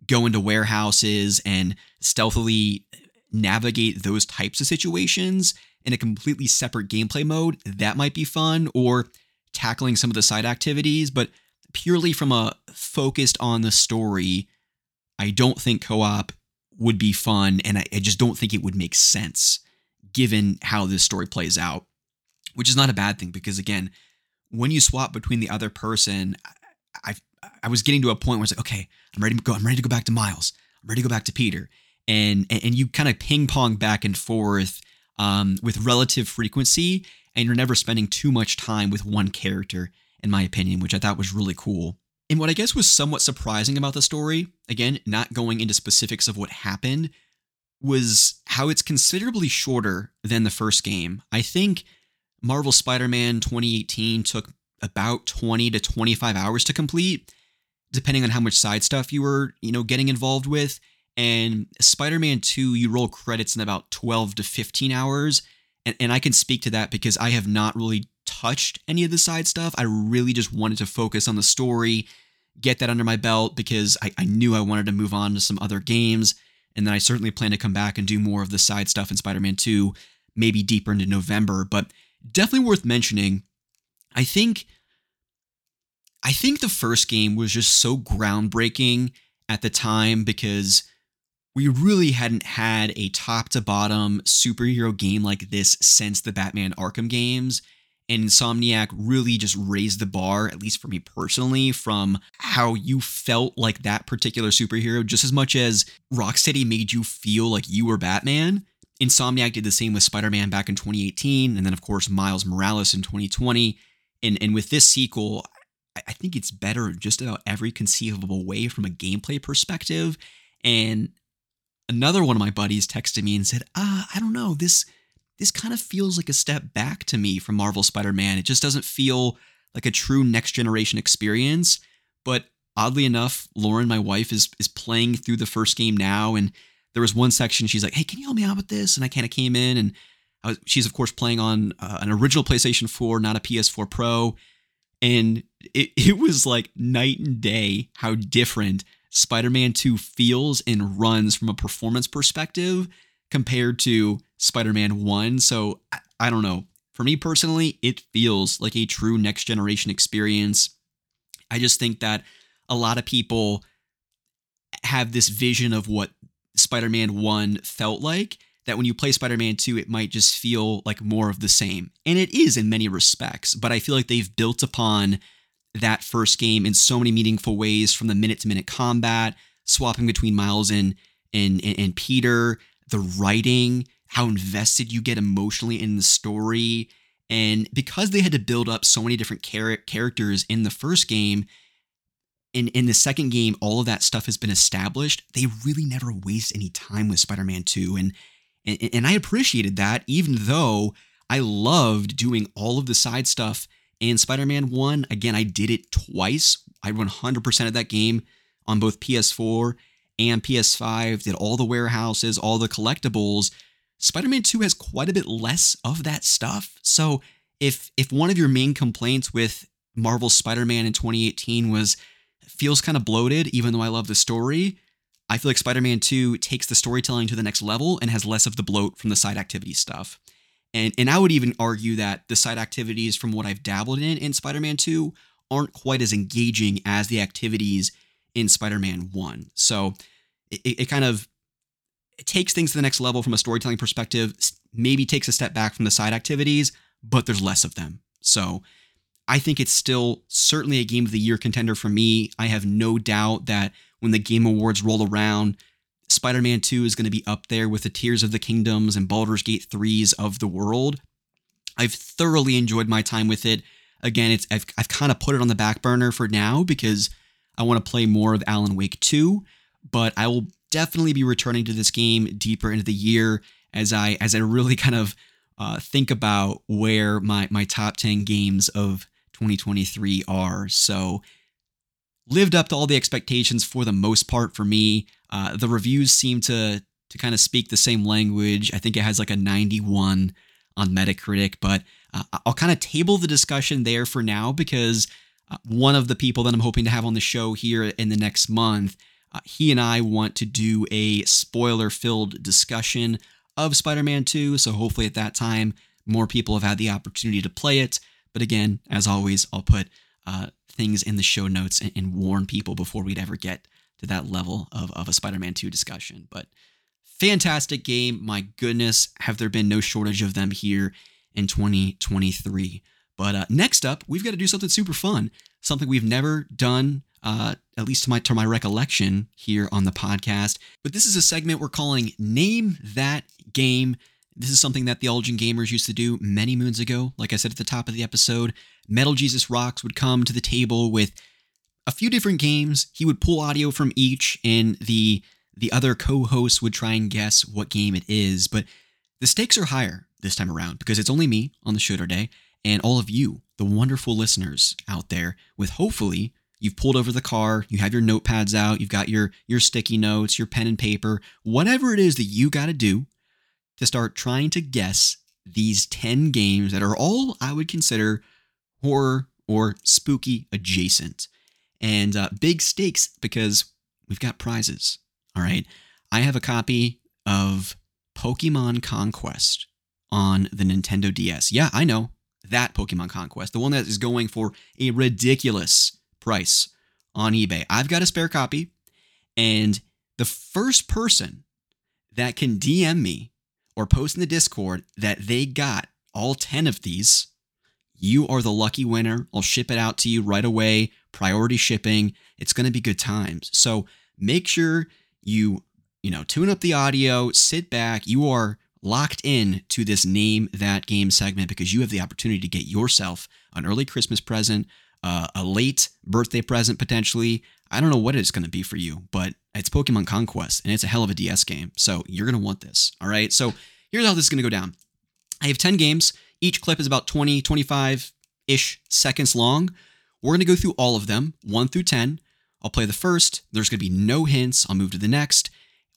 go into warehouses and stealthily navigate those types of situations in a completely separate gameplay mode, that might be fun, or tackling some of the side activities. But purely from a focused on the story, I don't think co op would be fun, and I, I, just don't think it would make sense given how this story plays out, which is not a bad thing because, again, when you swap between the other person, I, I, I was getting to a point where it's like, okay, I'm ready to go. I'm ready to go back to Miles. I'm ready to go back to Peter. And, and you kind of ping pong back and forth um, with relative frequency, and you're never spending too much time with one character, in my opinion, which I thought was really cool. And what I guess was somewhat surprising about the story, again, not going into specifics of what happened, was how it's considerably shorter than the first game. I think Marvel Spider Man 2018 took about 20 to 25 hours to complete, depending on how much side stuff you were, you know, getting involved with. And Spider Man 2, you roll credits in about 12 to 15 hours. And, and I can speak to that because I have not really touched any of the side stuff. I really just wanted to focus on the story, get that under my belt because I, I knew I wanted to move on to some other games. And then I certainly plan to come back and do more of the side stuff in Spider Man 2, maybe deeper into November. But definitely worth mentioning. I think. I think the first game was just so groundbreaking at the time because we really hadn't had a top to bottom superhero game like this since the Batman Arkham games. And Insomniac really just raised the bar, at least for me personally, from how you felt like that particular superhero, just as much as Rocksteady made you feel like you were Batman. Insomniac did the same with Spider Man back in 2018, and then, of course, Miles Morales in 2020. And, and with this sequel, I think it's better just about every conceivable way from a gameplay perspective. And another one of my buddies texted me and said, "Ah, I don't know. This this kind of feels like a step back to me from Marvel Spider-Man. It just doesn't feel like a true next generation experience." But oddly enough, Lauren, my wife, is is playing through the first game now, and there was one section she's like, "Hey, can you help me out with this?" And I kind of came in, and was, she's of course playing on uh, an original PlayStation 4, not a PS4 Pro, and it <laughs> it was like night and day how different Spider-Man 2 feels and runs from a performance perspective compared to Spider-Man 1. So I, I don't know. For me personally, it feels like a true next generation experience. I just think that a lot of people have this vision of what Spider Man 1 felt like, that when you play Spider Man 2, it might just feel like more of the same. And it is in many respects, but I feel like they've built upon that first game in so many meaningful ways from the minute to minute combat, swapping between Miles and, and, and, Peter, the writing, how invested you get emotionally in the story. And because they had to build up so many different char- characters in the first game, in in the second game, all of that stuff has been established. They really never waste any time with Spider-Man 2. And and, and I appreciated that, even though I loved doing all of the side stuff in Spider-Man 1. Again, I did it twice. I 100% of that game on both PS4 and PS5, did all the warehouses, all the collectibles. Spider-Man 2 has quite a bit less of that stuff. So if if one of your main complaints with Marvel's Spider-Man in 2018 was feels kind of bloated, even though I love the story. I feel like Spider Man 2 takes the storytelling to the next level and has less of the bloat from the side activity stuff. And, and I would even argue that the side activities from what I've dabbled in in Spider Man 2 aren't quite as engaging as the activities in Spider Man 1. So it, it kind of it takes things to the next level from a storytelling perspective, maybe takes a step back from the side activities, but there's less of them. So I think it's still certainly a game of the year contender for me. I have no doubt that when the Game Awards roll around, Spider Man 2 is going to be up there with the Tears of the Kingdoms and Baldur's Gate 3s of the world. I've thoroughly enjoyed my time with it. Again, it's I've, I've kind of put it on the back burner for now because I want to play more of Alan Wake 2, but I will definitely be returning to this game deeper into the year as I as I really kind of uh, think about where my my top 10 games of 2023 are. So, lived up to all the expectations for the most part for me. Uh, the reviews seem to to kind of speak the same language. I think it has like a 91 on Metacritic, but uh, I'll kind of table the discussion there for now because uh, one of the people that I'm hoping to have on the show here in the next month, uh, he and I want to do a spoiler filled discussion of Spider Man 2. So hopefully at that time, more people have had the opportunity to play it. But again, as always, I'll put uh, things in the show notes and, and, warn people before we'd ever get to that level of, of a Spider Man 2 discussion. But fantastic game. My goodness, have there been no shortage of them here in 2023. But uh, next up, we've got to do something super fun, something we've never done, uh, at least to my, to my recollection here on the podcast. But this is a segment we're calling Name That Game. This is something that the All Gamers used to do many moons ago. Like I said at the top of the episode, Metal Jesus Rocks would come to the table with a few different games. He would pull audio from each, and the the other co-hosts would try and guess what game it is. But the stakes are higher this time around because it's only me on the show today, and all of you, the wonderful listeners out there, with hopefully you've pulled over the car, you have your notepads out, you've got your your sticky notes, your pen and paper, whatever it is that you got to do to start trying to guess these 10 games that are all I would consider horror or spooky adjacent. And uh, big stakes because we've got prizes. All right. I have a copy of Pokemon Conquest on the Nintendo DS. Yeah, I know that Pokemon Conquest, the one that is going for a ridiculous price on eBay. I've got a spare copy, and the first person that can DM me or post in the Discord that they got all 10 of these, you are the lucky winner. I'll ship it out to you right away, priority shipping. It's going to be good times. So make sure you, you know, tune up the audio, sit back. You are locked in to this name that game segment because you have the opportunity to get yourself an early Christmas present, uh, a late birthday present potentially. I don't know what it's going to be for you, but it's Pokemon Conquest and it's a hell of a DS game. So you're going to want this. All right. So here's how this is going to go down I have 10 games. Each clip is about 20, 25 ish seconds long. We're going to go through all of them, 1 through 10. I'll play the first. There's going to be no hints. I'll move to the next.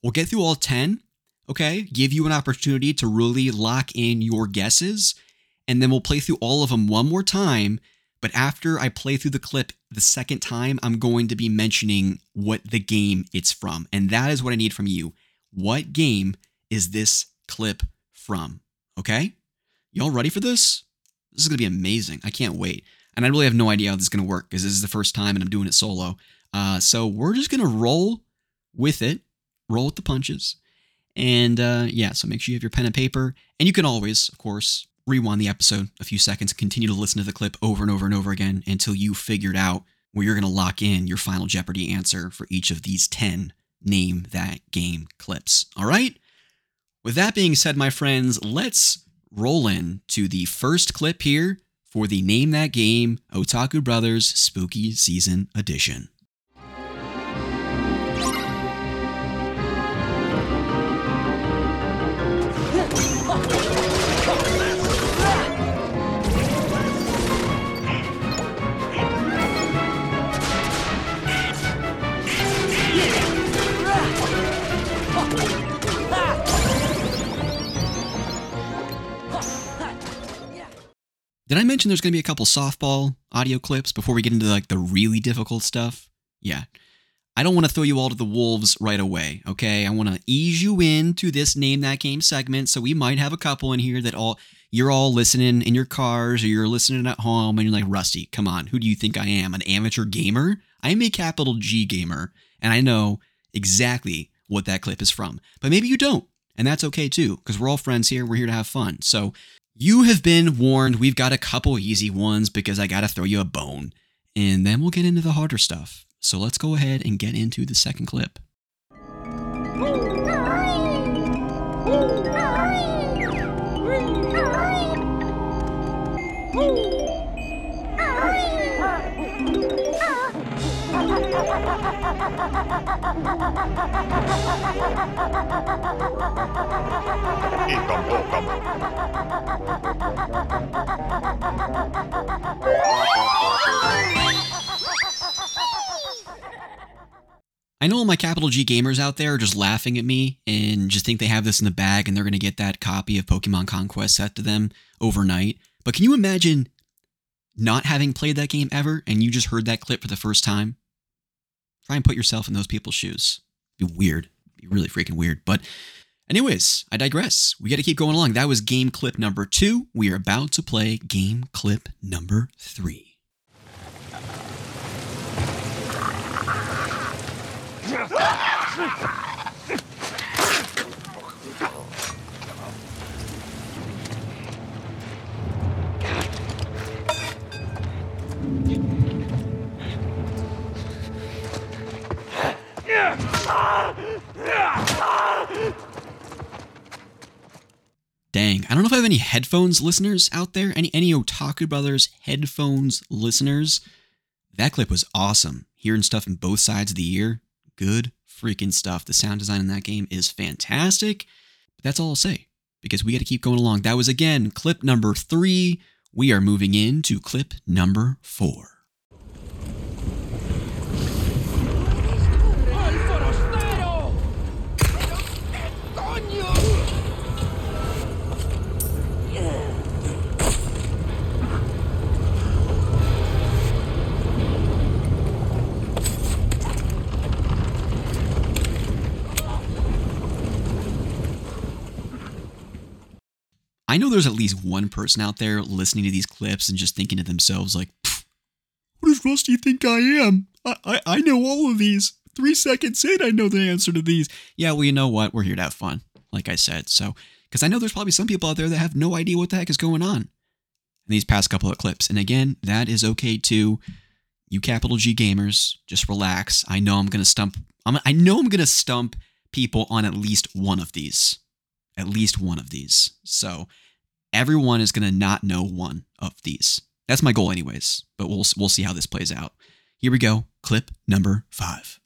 We'll get through all 10, okay? Give you an opportunity to really lock in your guesses. And then we'll play through all of them one more time. But after I play through the clip the second time, I'm going to be mentioning what the game it's from. And that is what I need from you. What game is this clip from? Okay? Y'all ready for this? This is going to be amazing. I can't wait. And I really have no idea how this is going to work because this is the first time and I'm doing it solo. Uh, so we're just going to roll with it, roll with the punches. And uh, yeah, so make sure you have your pen and paper. And you can always, of course, rewind the episode a few seconds continue to listen to the clip over and over and over again until you figured out where you're going to lock in your final Jeopardy answer for each of these 10 name that game clips. All right? With that being said, my friends, let's roll in to the first clip here for the Name That Game Otaku Brothers Spooky Season Edition. Did I mention there's going to be a couple softball audio clips before we get into like the really difficult stuff? Yeah. I don't want to throw you all to the wolves right away, okay? I want to ease you into this name that game segment, so we might have a couple in here that all you're all listening in your cars or you're listening at home and you're like, "Rusty, come on. Who do you think I am? An amateur gamer? I'm a capital G gamer, and I know exactly what that clip is from. But maybe you don't, and that's okay too, because we're all friends here. We're here to have fun. So you have been warned. We've got a couple easy ones because I got to throw you a bone. And then we'll get into the harder stuff. So let's go ahead and get into the second clip. I know all my capital G gamers out there are just laughing at me and just think they have this in the bag and they're going to get that copy of Pokemon Conquest set to them overnight. But can you imagine not having played that game ever and you just heard that clip for the first time? Try and put yourself in those people's shoes. It'd be weird. It'd be really freaking weird. But anyways, I digress. We got to keep going along. That was game clip number two. We are about to play game clip number three. <laughs> Dang, I don't know if I have any headphones listeners out there. Any any Otaku Brothers headphones listeners? That clip was awesome. Hearing stuff in both sides of the ear, good freaking stuff. The sound design in that game is fantastic. But that's all I'll say because we got to keep going along. That was again clip number three. We are moving into clip number four. I know there's at least one person out there listening to these clips and just thinking to themselves, like, what does Rusty think I am? I, I, I know all of these. Three seconds in, I know the answer to these. Yeah, well, you know what? We're here to have fun, like I said. So, because I know there's probably some people out there that have no idea what the heck is going on in these past couple of clips. And again, that is okay too. You capital G gamers, just relax. I know I'm gonna stump. I'm, I know I'm gonna stump people on at least one of these. At least one of these. So everyone is going to not know one of these. That's my goal, anyways. But we'll we'll see how this plays out. Here we go. Clip number five.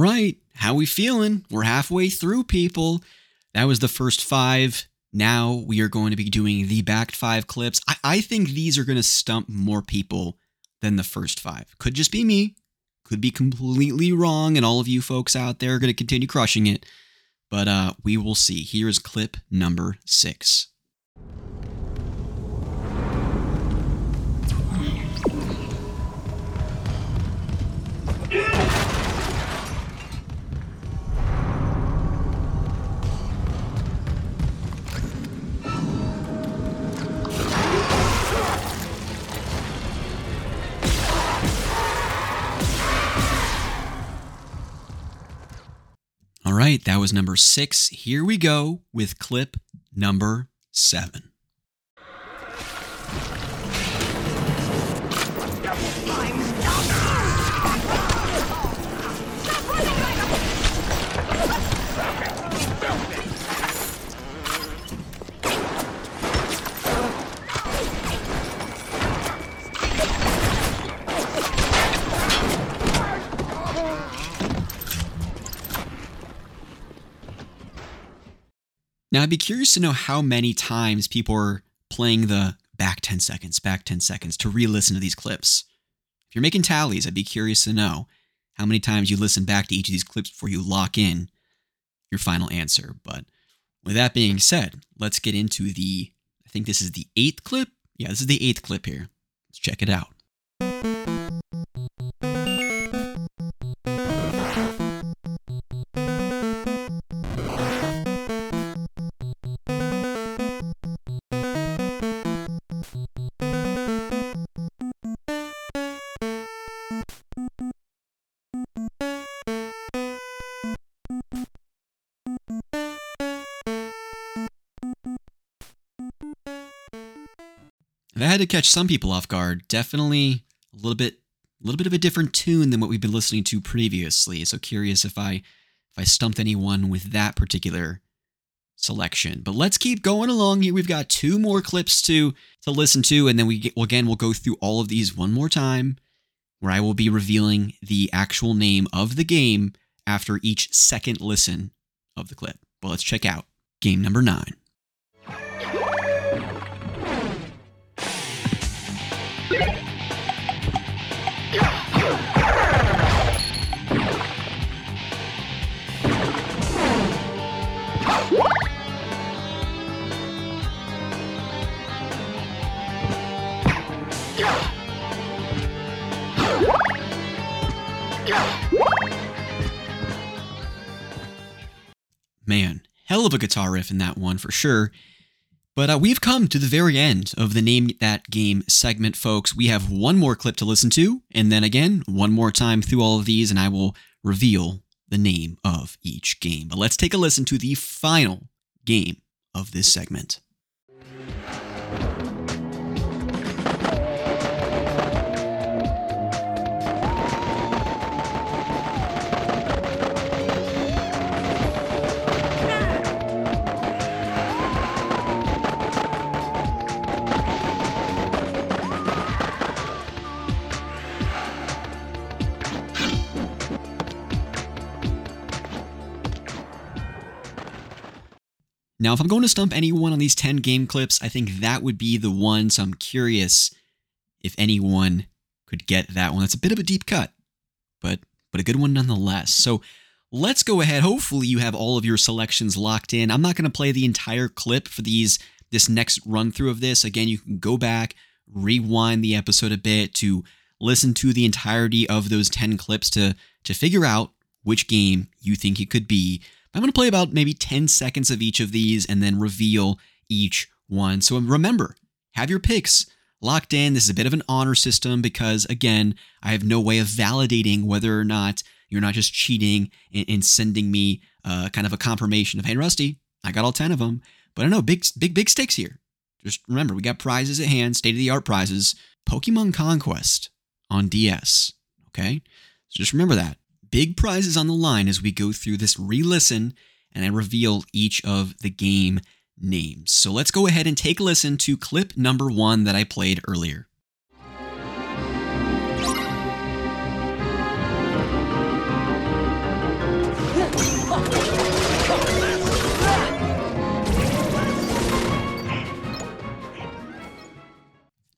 Right, how we feeling? We're halfway through, people. That was the first five. Now we are going to be doing the backed five clips. I, I think these are going to stump more people than the first five. Could just be me. Could be completely wrong, and all of you folks out there are going to continue crushing it. But uh, we will see. Here is clip number six. Right, that was number six. Here we go with clip number seven. Now, I'd be curious to know how many times people are playing the back 10 seconds, back 10 seconds to re listen to these clips. If you're making tallies, I'd be curious to know how many times you listen back to each of these clips before you lock in your final answer. But with that being said, let's get into the, I think this is the eighth clip. Yeah, this is the eighth clip here. Let's check it out. That had to catch some people off guard. Definitely a little bit a little bit of a different tune than what we've been listening to previously. So curious if I if I stumped anyone with that particular selection. But let's keep going along here. We've got two more clips to to listen to and then we get, well, again we'll go through all of these one more time where I will be revealing the actual name of the game after each second listen of the clip. Well, let's check out game number 9. Man, hell of a guitar riff in that one for sure. But uh, we've come to the very end of the Name That Game segment, folks. We have one more clip to listen to, and then again, one more time through all of these, and I will reveal the name of each game. But let's take a listen to the final game of this segment. Now, if I'm going to stump anyone on these 10 game clips, I think that would be the one. So I'm curious if anyone could get that one. That's a bit of a deep cut, but but a good one nonetheless. So let's go ahead. Hopefully you have all of your selections locked in. I'm not going to play the entire clip for these this next run through of this. Again, you can go back, rewind the episode a bit to listen to the entirety of those 10 clips to to figure out which game you think it could be. I'm going to play about maybe 10 seconds of each of these and then reveal each one. So remember, have your picks locked in. This is a bit of an honor system because, again, I have no way of validating whether or not you're not just cheating and, sending me uh, kind of a confirmation of, hey, Rusty, I got all 10 of them. But I know big, big, big stakes here. Just remember, we got prizes at hand, state of the art prizes. Pokemon Conquest on DS. Okay? So just remember that. Big prizes on the line as we go through this re listen and I reveal each of the game names. So let's go ahead and take a listen to clip number one that I played earlier.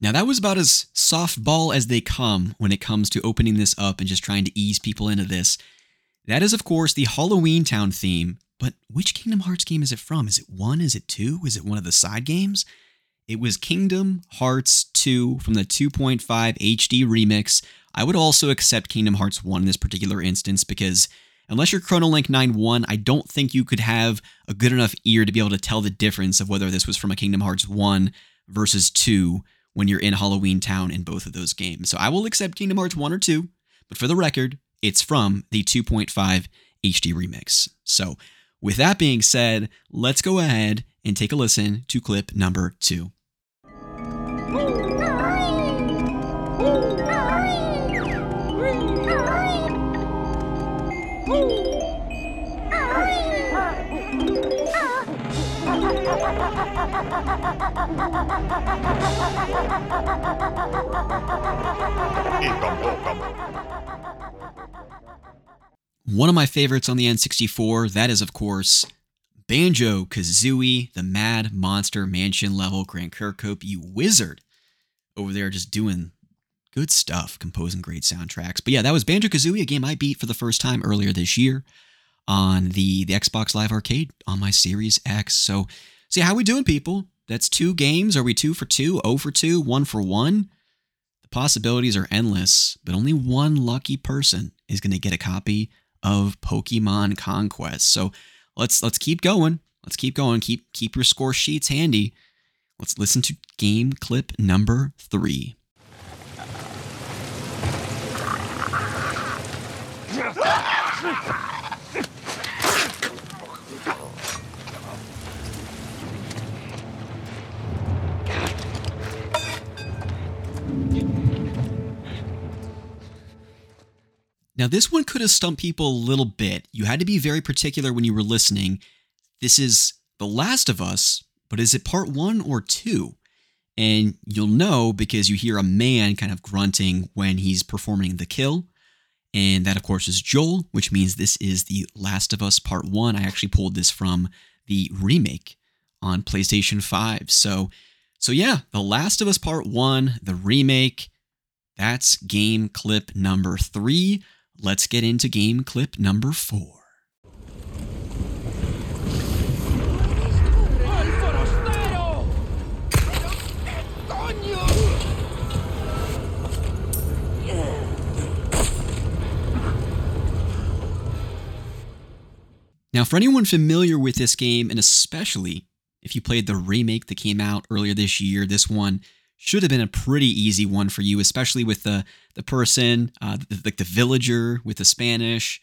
Now, that was about as softball as they come when it comes to opening this up and just trying to ease people into this. That is, of course, the Halloween Town theme but which Kingdom Hearts game is it from? Is it one? Is it two? Is it one of the side games? It was Kingdom Hearts 2 from the 2.5 HD remix. I would also accept Kingdom Hearts 1 in this particular instance because unless you're Chronolink 9.1, I don't think you could have a good enough ear to be able to tell the difference of whether this was from a Kingdom Hearts 1 versus 2 when you're in Halloween Town in both of those games. So I will accept Kingdom Hearts 1 or 2, but for the record, it's from the 2.5 HD remix. So with that being said, let's go ahead and take a listen to clip number two. One of my favorites on the N64, that is, of course, Banjo Kazooie, the Mad Monster Mansion level. Grant Kirkhope, you wizard over there just doing good stuff, composing great soundtracks. But yeah, that was Banjo Kazooie, a game I beat for the first time earlier this year on the, the Xbox Live Arcade on my Series X. So, see how we doing, people? That's two games. Are we two for two, oh for two, one for one? The possibilities are endless, but only one lucky person is going to get a copy of Pokemon Conquest. So let's let's keep going. Let's keep going. Keep keep your score sheets handy. Let's listen to game clip number three. Now, this one could have stumped people a little bit. You had to be very particular when you were listening. This is The Last of Us, but is it part one or two? And you'll know because you hear a man kind of grunting when he's performing the kill. And that, of course, is Joel, which means this is The Last of Us Part 1. I actually pulled this from the remake on PlayStation 5. So, so yeah, The Last of Us Part 1, the remake, that's game clip number three let's get into game clip number four. Now, for anyone familiar with this game, and especially if you played the remake that came out earlier this year, this one should have been a pretty easy one for you, especially with the the person, uh, like the, the villager with the Spanish.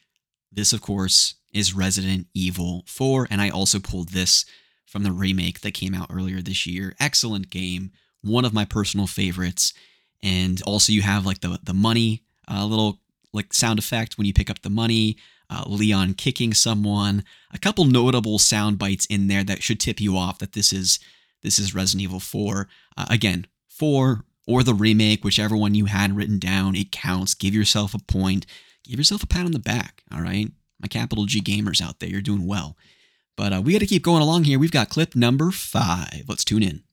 This, of course, is Resident Evil 4, and I also pulled this from the remake that came out earlier this year. Excellent game, one of my personal favorites. And also, you have like the the money, uh, little like sound effect when you pick up the money. Uh, Leon kicking someone, a couple notable sound bites in there that should tip you off that this is this is Resident Evil 4. Uh, again, 4 or the remake, whichever one you had written down, it counts. Give yourself a point. Give yourself a pat on the back, all right? My capital G gamers out there, you're doing well. But uh, we got to keep going along here. We've got clip number five. Let's tune in.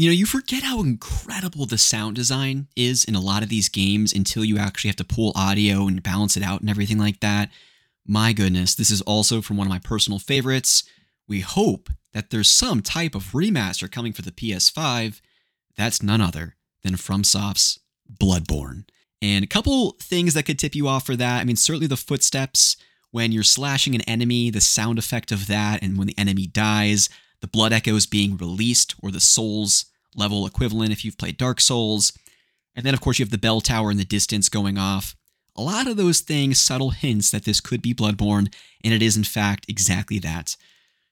You know, you forget how incredible the sound design is in a lot of these games until you actually have to pull audio and balance it out and everything like that. My goodness, this is also from one of my personal favorites. We hope that there's some type of remaster coming for the PS5. That's none other than FromSoft's Bloodborne. And a couple things that could tip you off for that. I mean, certainly the footsteps when you're slashing an enemy, the sound effect of that, and when the enemy dies, the blood echoes being released, or the souls level equivalent if you've played Dark Souls. And then, of course, you have the bell tower in the distance going off. A lot of those things, subtle hints that this could be Bloodborne, and it is, in fact, exactly that.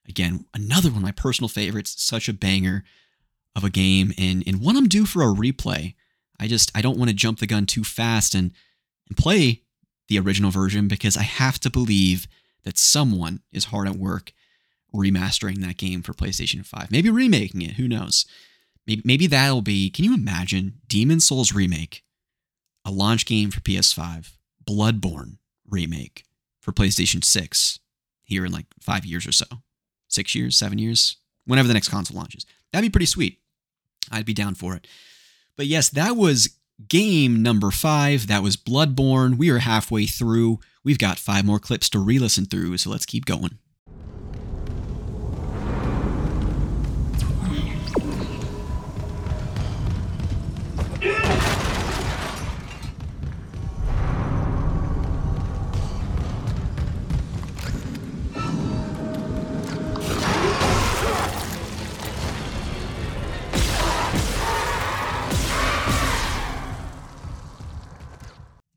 Again, another one of my personal favorites, such a banger of a game, and, and one I'm due for a replay. I just, I don't want to jump the gun too fast and, and play the original version because I have to believe that someone is hard at work remastering that game for PlayStation 5. Maybe remaking it, who knows? Maybe, maybe that'll be, can you imagine Demon Souls remake, a launch game for PS5, Bloodborne remake for PlayStation 6 here in like five years or so? Six years, seven years, whenever the next console launches. That'd be pretty sweet. I'd be down for it. But yes, that was game number five. That was Bloodborne. We are halfway through. We've got five more clips to re listen through, so let's keep going.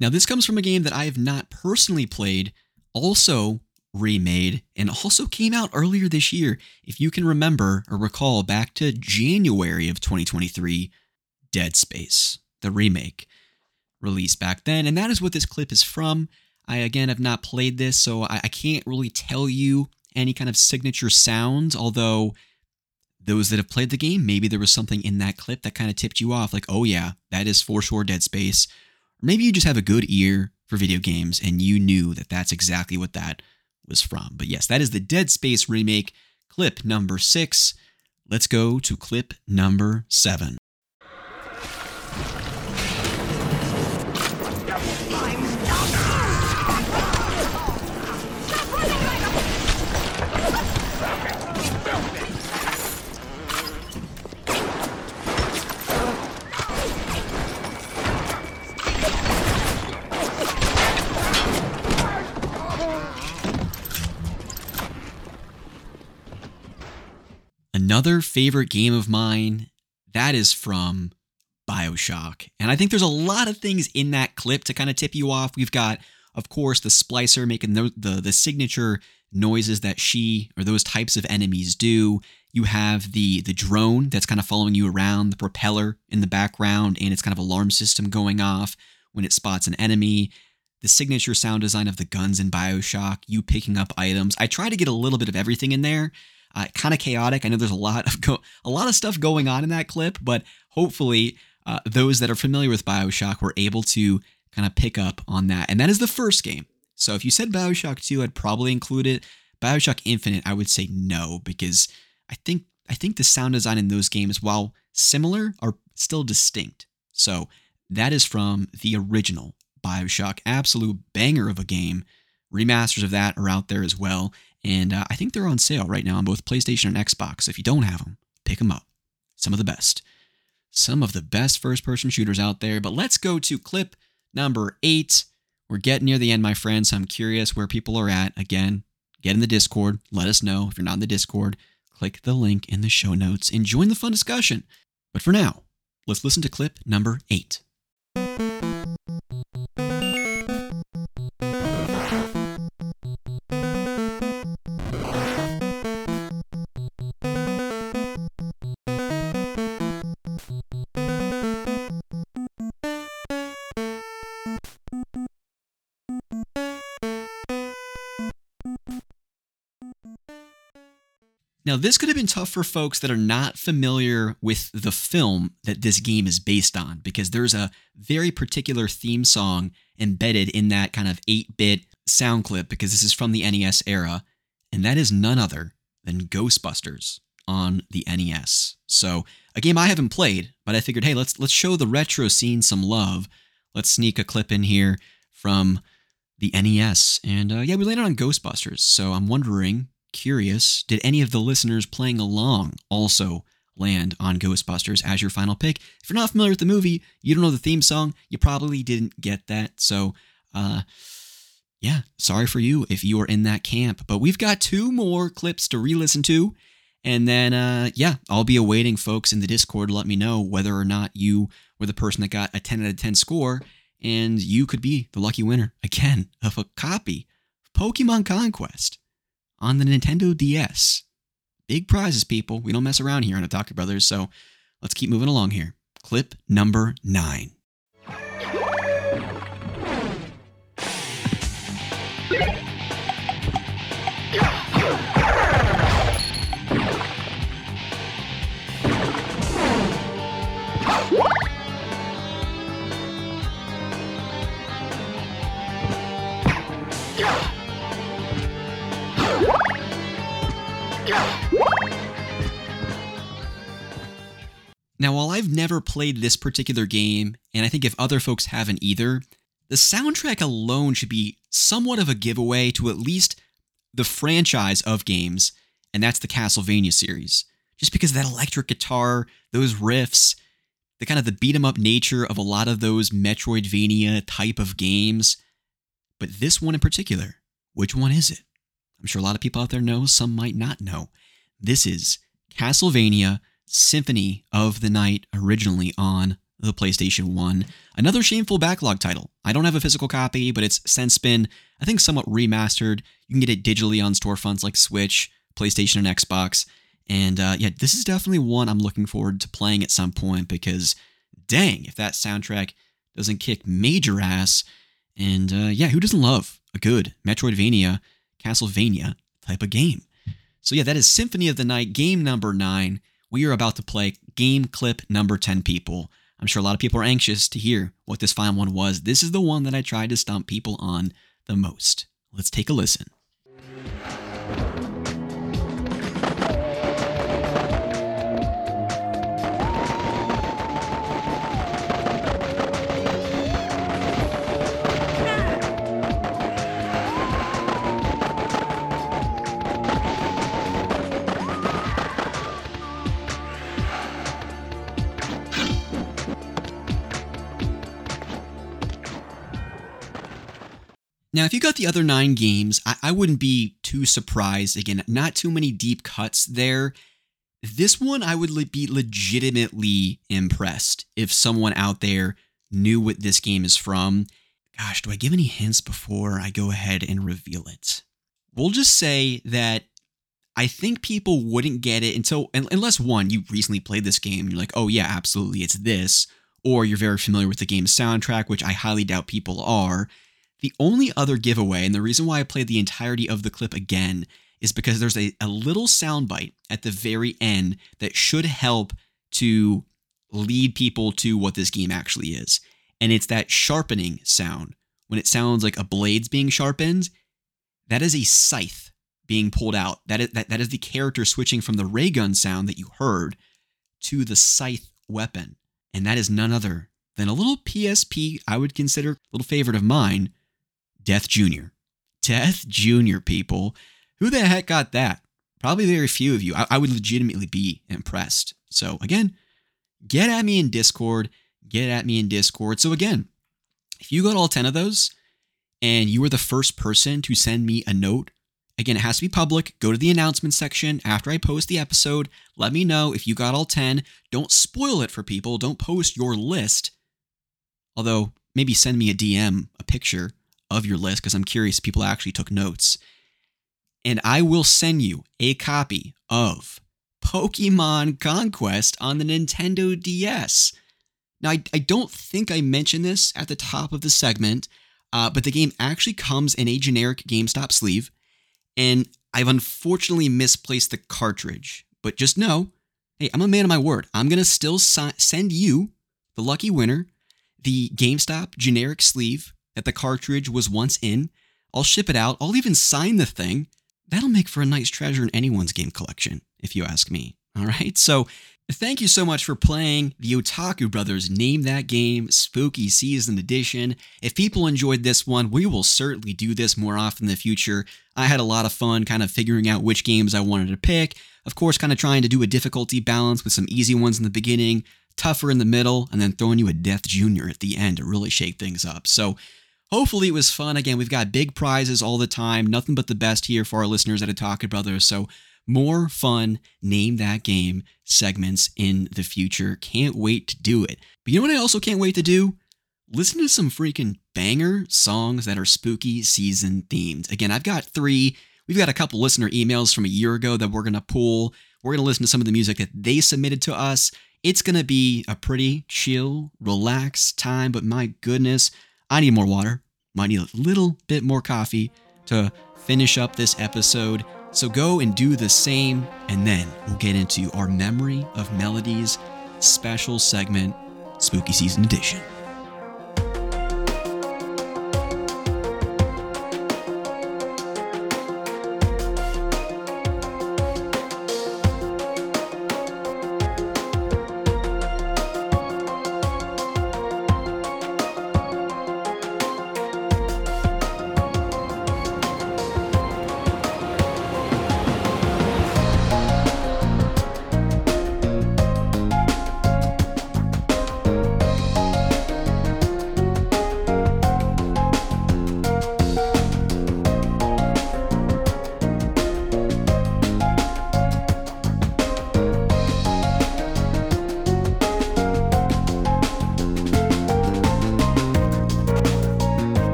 Now, this comes from a game that I have not personally played, also remade, and also came out earlier this year. If you can remember or recall back to January of 2023, Dead Space, the remake, released back then. And that is what this clip is from. I, again, have not played this, so I, I can't really tell you any kind of signature sounds, although those that have played the game, maybe there was something in that clip that kind of tipped you off, like, oh yeah, that is for sure Dead Space. Maybe you just have a good ear for video games and you knew that that's exactly what that was from. But yes, that is the Dead Space remake, clip number six. Let's go to clip number seven. Another favorite game of mine, that is from Bioshock. And I think there's a lot of things in that clip to kind of tip you off. We've got, of course, the splicer making the, the, the signature noises that she or those types of enemies do. You have the the drone that's kind of following you around, the propeller in the background, and it's kind of alarm system going off when it spots an enemy. The signature sound design of the guns in Bioshock, you picking up items. I try to get a little bit of everything in there uh, kind of chaotic. I know there's a lot of go- a lot of stuff going on in that clip, but hopefully uh, those that are familiar with Bioshock were able to kind of pick up on that. And that is the first game. So if you said Bioshock 2, I'd probably include it. Bioshock Infinite, I would say no because I think I think the sound design in those games, while similar, are still distinct. So that is from the original Bioshock, absolute banger of a game. Remasters of that are out there as well. And uh, I think they're on sale right now on both PlayStation and Xbox. If you don't have them, pick them up. Some of the best. Some of the best first person shooters out there. But let's go to clip number eight. We're getting near the end, my friends. I'm curious where people are at. Again, get in the Discord. Let us know. If you're not in the Discord, click the link in the show notes and join the fun discussion. But for now, let's listen to clip number eight. Now, this could have been tough for folks that are not familiar with the film that this game is based on, because there's a very particular theme song embedded in that kind of 8 bit sound clip, because this is from the NES era, and that is none other than Ghostbusters on the NES. So, a game I haven't played, but I figured, hey, let's let's show the retro scene some love. Let's sneak a clip in here from the NES. And uh, yeah, we landed on Ghostbusters. So I'm wondering, curious, did any of the listeners playing along also land on Ghostbusters as your final pick? If you're not familiar with the movie, you don't know the theme song, you probably didn't get that. So, uh, yeah, sorry for you if you are in that camp. But we've got two more clips to re listen to. And then, uh, yeah, I'll be awaiting folks in the Discord to let me know whether or not you were the person that got a 10 out of 10 score. And you could be the lucky winner, again, of a copy of Pokemon Conquest on the Nintendo DS. Big prizes, people. We don't mess around here on Otaku Brothers. So let's keep moving along here. Clip number nine. Now, while I've never played this particular game, and I think if other folks haven't either, the soundtrack alone should be somewhat of a giveaway to at least the franchise of games, and that's the Castlevania series. Just because that electric guitar, those riffs, the kind of the beat 'em up nature of a lot of those Metroidvania type of games. But this one in particular, which one is it? I'm sure a lot of people out there know, some might not know. This is Castlevania Symphony of the Night originally on the PlayStation 1. Another shameful backlog title. I don't have a physical copy, but it's since been, I think, somewhat remastered. You can get it digitally on storefronts like Switch, PlayStation, and Xbox. And uh, yeah, this is definitely one I'm looking forward to playing at some point because dang, if that soundtrack doesn't kick major ass. And uh, yeah, who doesn't love a good Metroidvania, Castlevania type of game? So yeah, that is Symphony of the Night, game number nine we are about to play game clip number 10 people. I'm sure a lot of people are anxious to hear what this final one was. This is the one that I tried to stump people on the most. Let's take a listen. Now, if you got the other nine games, I, I, wouldn't be too surprised. Again, not too many deep cuts there. This one, I would be legitimately impressed if someone out there knew what this game is from. Gosh, do I give any hints before I go ahead and reveal it? We'll just say that I think people wouldn't get it until, unless one, you recently played this game you're like, oh, yeah, absolutely, it's this. Or you're very familiar with the game's soundtrack, which I highly doubt people are the only other giveaway, and the reason why I played the entirety of the clip again, is because there's a, a little soundbite at the very end that should help to lead people to what this game actually is. And it's that sharpening sound. When it sounds like a blade's being sharpened, that is a scythe being pulled out. That is, that, that is the character switching from the ray gun sound that you heard to the scythe weapon. And that is none other than a little PSP, I would consider a little favorite of mine, Death Jr. Death Jr., people. Who the heck got that? Probably very few of you. I, I would legitimately be impressed. So, again, get at me in Discord. Get at me in Discord. So, again, if you got all 10 of those and you were the first person to send me a note, again, it has to be public. Go to the announcement section after I post the episode. Let me know if you got all 10. Don't spoil it for people. Don't post your list. Although, maybe send me a DM, a picture of your list because I'm curious people actually took notes. And I will send you a copy of Pokemon Conquest on the Nintendo DS. Now, I, I don't think I mentioned this at the top of the segment, uh, but the game actually comes in a generic GameStop sleeve, and I've unfortunately misplaced the cartridge. But just know, hey, I'm a man of my word. I'm going to still si- send you, the lucky winner, the GameStop generic sleeve that the cartridge was once in. I'll ship it out. I'll even sign the thing. That'll make for a nice treasure in anyone's game collection, if you ask me. <laughs> All right. So thank you so much for playing the Otaku Brothers Name That Game Spooky Season Edition. If people enjoyed this one, we will certainly do this more often in the future. I had a lot of fun kind of figuring out which games I wanted to pick. Of course, kind of trying to do a difficulty balance with some easy ones in the beginning, tougher in the middle, and then throwing you a Death Junior at the end to really shake things up. So hopefully it was fun. Again, we've got big prizes all the time. Nothing but the best here for our listeners at Otaku Brothers. So more fun name that game segments in the future. Can't wait to do it. But you know what I also can't wait to do? Listen to some freaking banger songs that are spooky season themed. Again, I've got three. We've got a couple listener emails from a year ago that we're going to pull. We're going to listen to some of the music that they submitted to us. It's going to be a pretty chill, relaxed time, but my goodness, I need more water. Might need a little bit more coffee to finish up this episode. So go and do the same, and then we'll get into our Memory of Melodies special segment, Spooky Season Edition.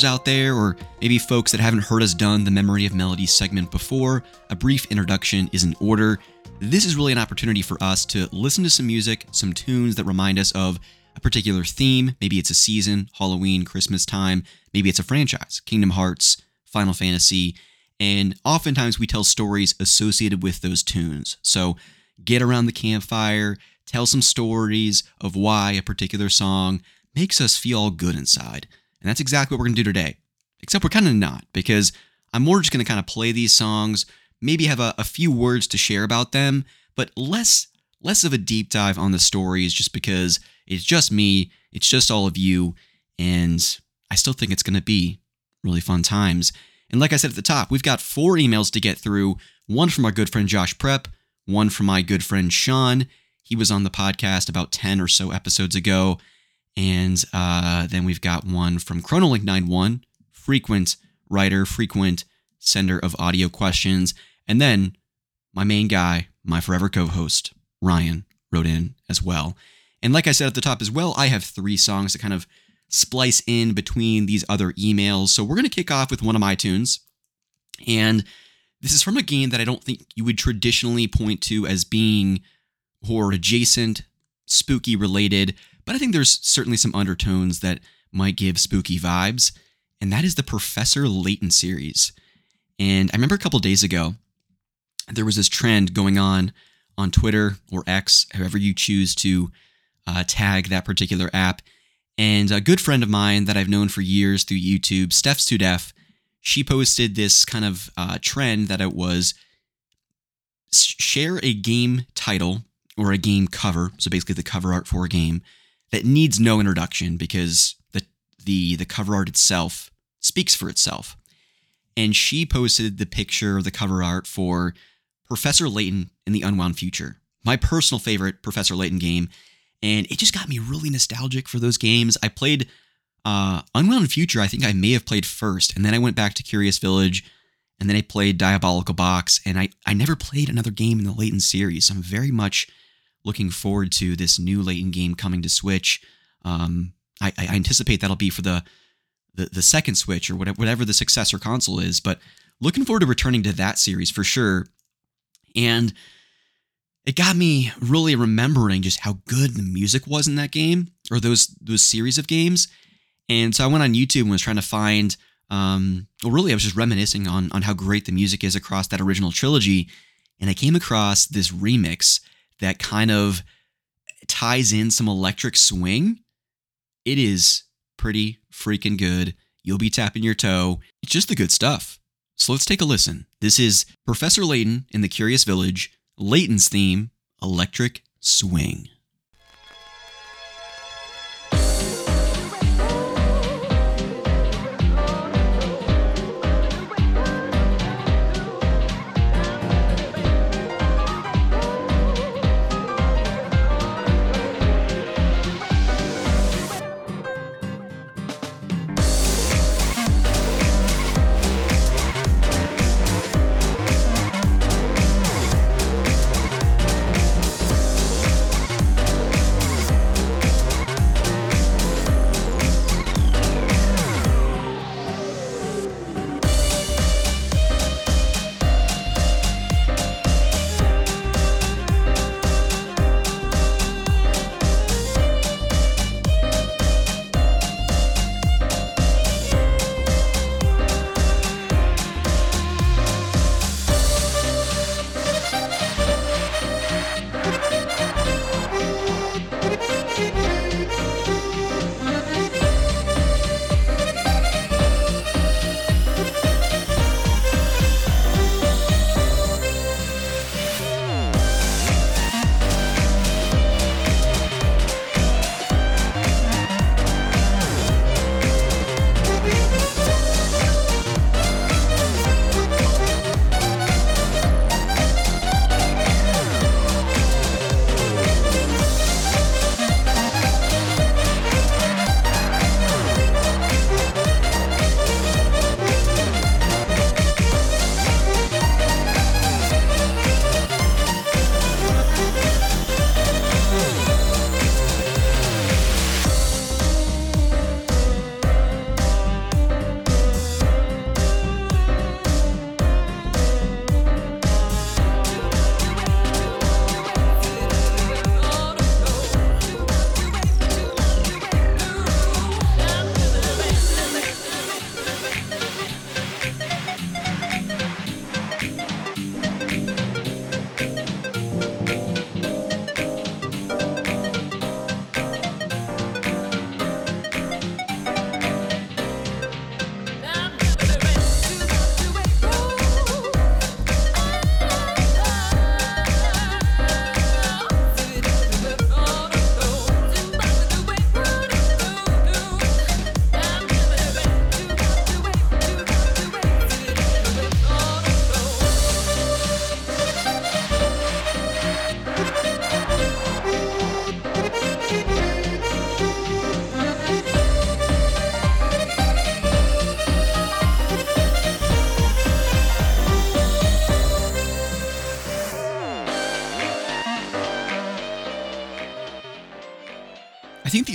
Listeners out there, or maybe folks that haven't heard us done the Memory of Melody segment before, a brief introduction is in order. This is really an opportunity for us to listen to some music, some tunes that remind us of a particular theme. Maybe it's a season, Halloween, Christmas time. Maybe it's a franchise, Kingdom Hearts, Final Fantasy. And oftentimes we tell stories associated with those tunes. So get around the campfire, tell some stories of why a particular song makes us feel all good inside. And that's exactly what we're going to do today. Except we're kind of not, because I'm more just going to kind of play these songs, maybe have a, a, few words to share about them, but less less of a deep dive on the stories just because it's just me, it's just all of you, and I still think it's going to be really fun times. And like I said at the top, we've got four emails to get through one from our good friend Josh Prep, one from my good friend Sean. He was on the podcast about 10 or so episodes ago. And uh, then we've got one from Chronolink91, frequent writer, frequent sender of audio questions. And then my main guy, my forever co host, Ryan, wrote in as well. And like I said at the top as well, I have three songs to kind of splice in between these other emails. So we're going to kick off with one of my tunes. And this is from a game that I don't think you would traditionally point to as being horror adjacent, spooky related, but I think there's certainly some undertones that might give spooky vibes, and that is the Professor Layton series. And I remember a couple days ago, there was this trend going on on Twitter or X, however you choose to uh, tag that particular app. And a good friend of mine that I've known for years through YouTube, Steph Studef, she posted this kind of uh, trend that it was share a game title or a game cover, so basically the cover art for a game that needs no introduction because the the the cover art itself speaks for itself. And she posted the picture, of the cover art for Professor Layton in the Unwound Future, my personal favorite Professor Layton game, and it just got me really nostalgic for those games. I played uh, Unwound Future. I think I may have played first, and then I went back to Curious Village, and then I played Diabolical Box, and I I never played another game in the Layton series. So I'm very much looking forward to this new Layton game coming to Switch. Um, I, I, anticipate that'll be for the, the the second Switch or whatever, whatever the successor console is. But looking forward to returning to that series for sure. And it got me really remembering just how good the music was in that game or those those series of games. And so I went on YouTube and was trying to find. Um, well, really, I was just reminiscing on on how great the music is across that original trilogy, and I came across this remix that kind of ties in some electric swing, it is pretty freaking good. You'll be tapping your toe. It's just the good stuff. So let's take a listen. This is Professor Layton in the Curious Village, Layton's theme, Electric Swing.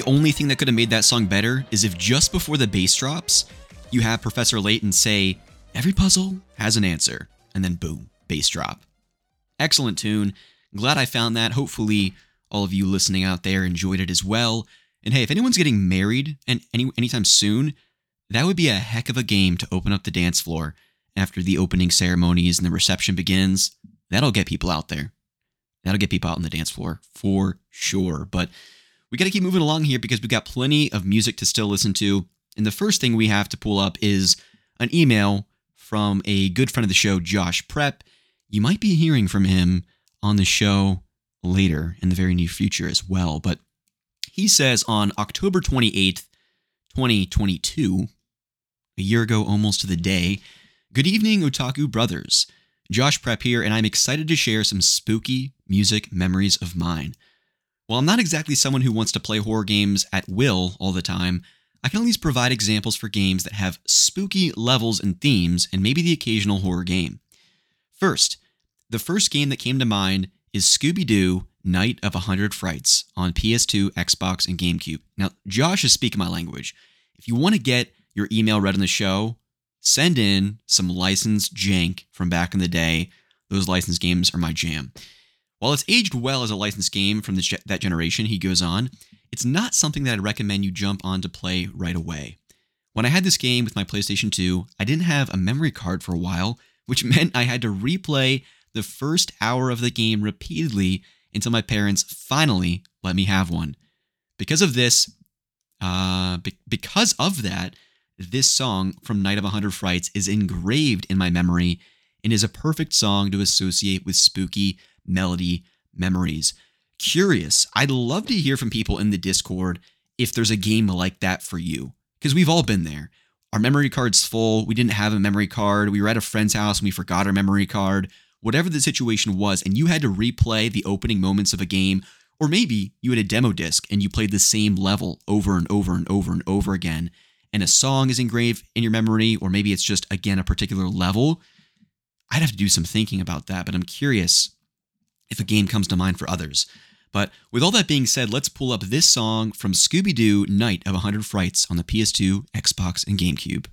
Only thing that could have made that song better is if just before the bass drops, you have Professor Layton say, Every puzzle has an answer, and then boom, bass drop. Excellent tune. Glad I found that. Hopefully, all of you listening out there enjoyed it as well. And hey, if anyone's getting married and any anytime soon, that would be a heck of a game to open up the dance floor after the opening ceremonies and the reception begins. That'll get people out there. That'll get people out on the dance floor for sure. But we got to keep moving along here because we've got plenty of music to still listen to. And the first thing we have to pull up is an email from a good friend of the show, Josh Prep. You might be hearing from him on the show later in the very near future as well. But he says on October 28th, 2022, a year ago almost to the day, Good evening, Otaku Brothers. Josh Prep here, and I'm excited to share some spooky music memories of mine. While I'm not exactly someone who wants to play horror games at will all the time, I can at least provide examples for games that have spooky levels and themes and maybe the occasional horror game. First, the first game that came to mind is Scooby Doo Night of a Hundred Frights on PS2, Xbox, and GameCube. Now, Josh is speaking my language. If you want to get your email read on the show, send in some licensed jank from back in the day. Those licensed games are my jam. While it's aged well as a licensed game from that generation, he goes on, it's not something that I'd recommend you jump on to play right away. When I had this game with my PlayStation 2, I didn't have a memory card for a while, which <laughs> meant I had to replay the first hour of the game repeatedly until my parents finally let me have one. Because of this, uh, be- because of that, this song from Night of a Hundred Frights is engraved in my memory and is a perfect song to associate with spooky melody memories. Curious, I'd love to hear from people in the Discord if there's a game like that for you, because we've all been there. Our memory card's full. We didn't have a memory card. We were at a friend's house and we forgot our memory card. Whatever the situation was, and you had to replay the opening moments of a game, or maybe you had a demo disc and you played the same level over and over and over and over again, and a song is engraved in your memory, or maybe it's just, again, a particular level. I'd have to do some thinking about that, but I'm curious if a game comes to mind for others. But with all that being said, let's pull up this song from Scooby Doo Night of 100 Frights on the PS2, Xbox, and GameCube.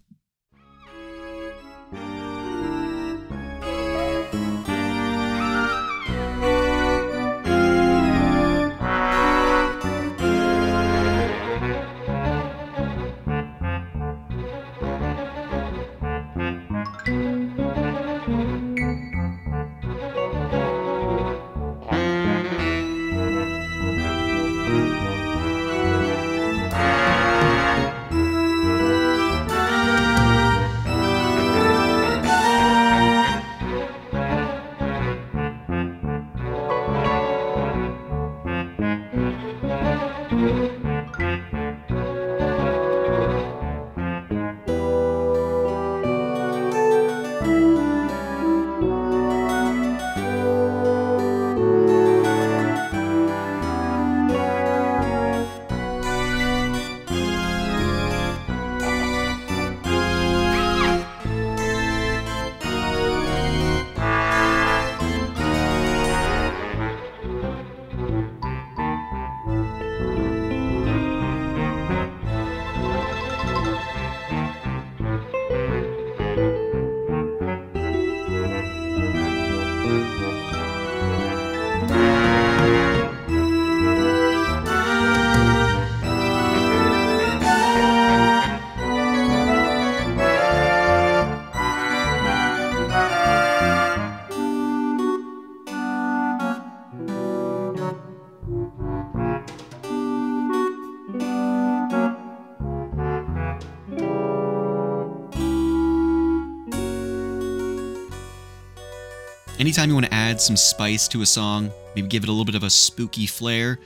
Anytime you want to add some spice to a song, maybe give it a little bit of a spooky flair,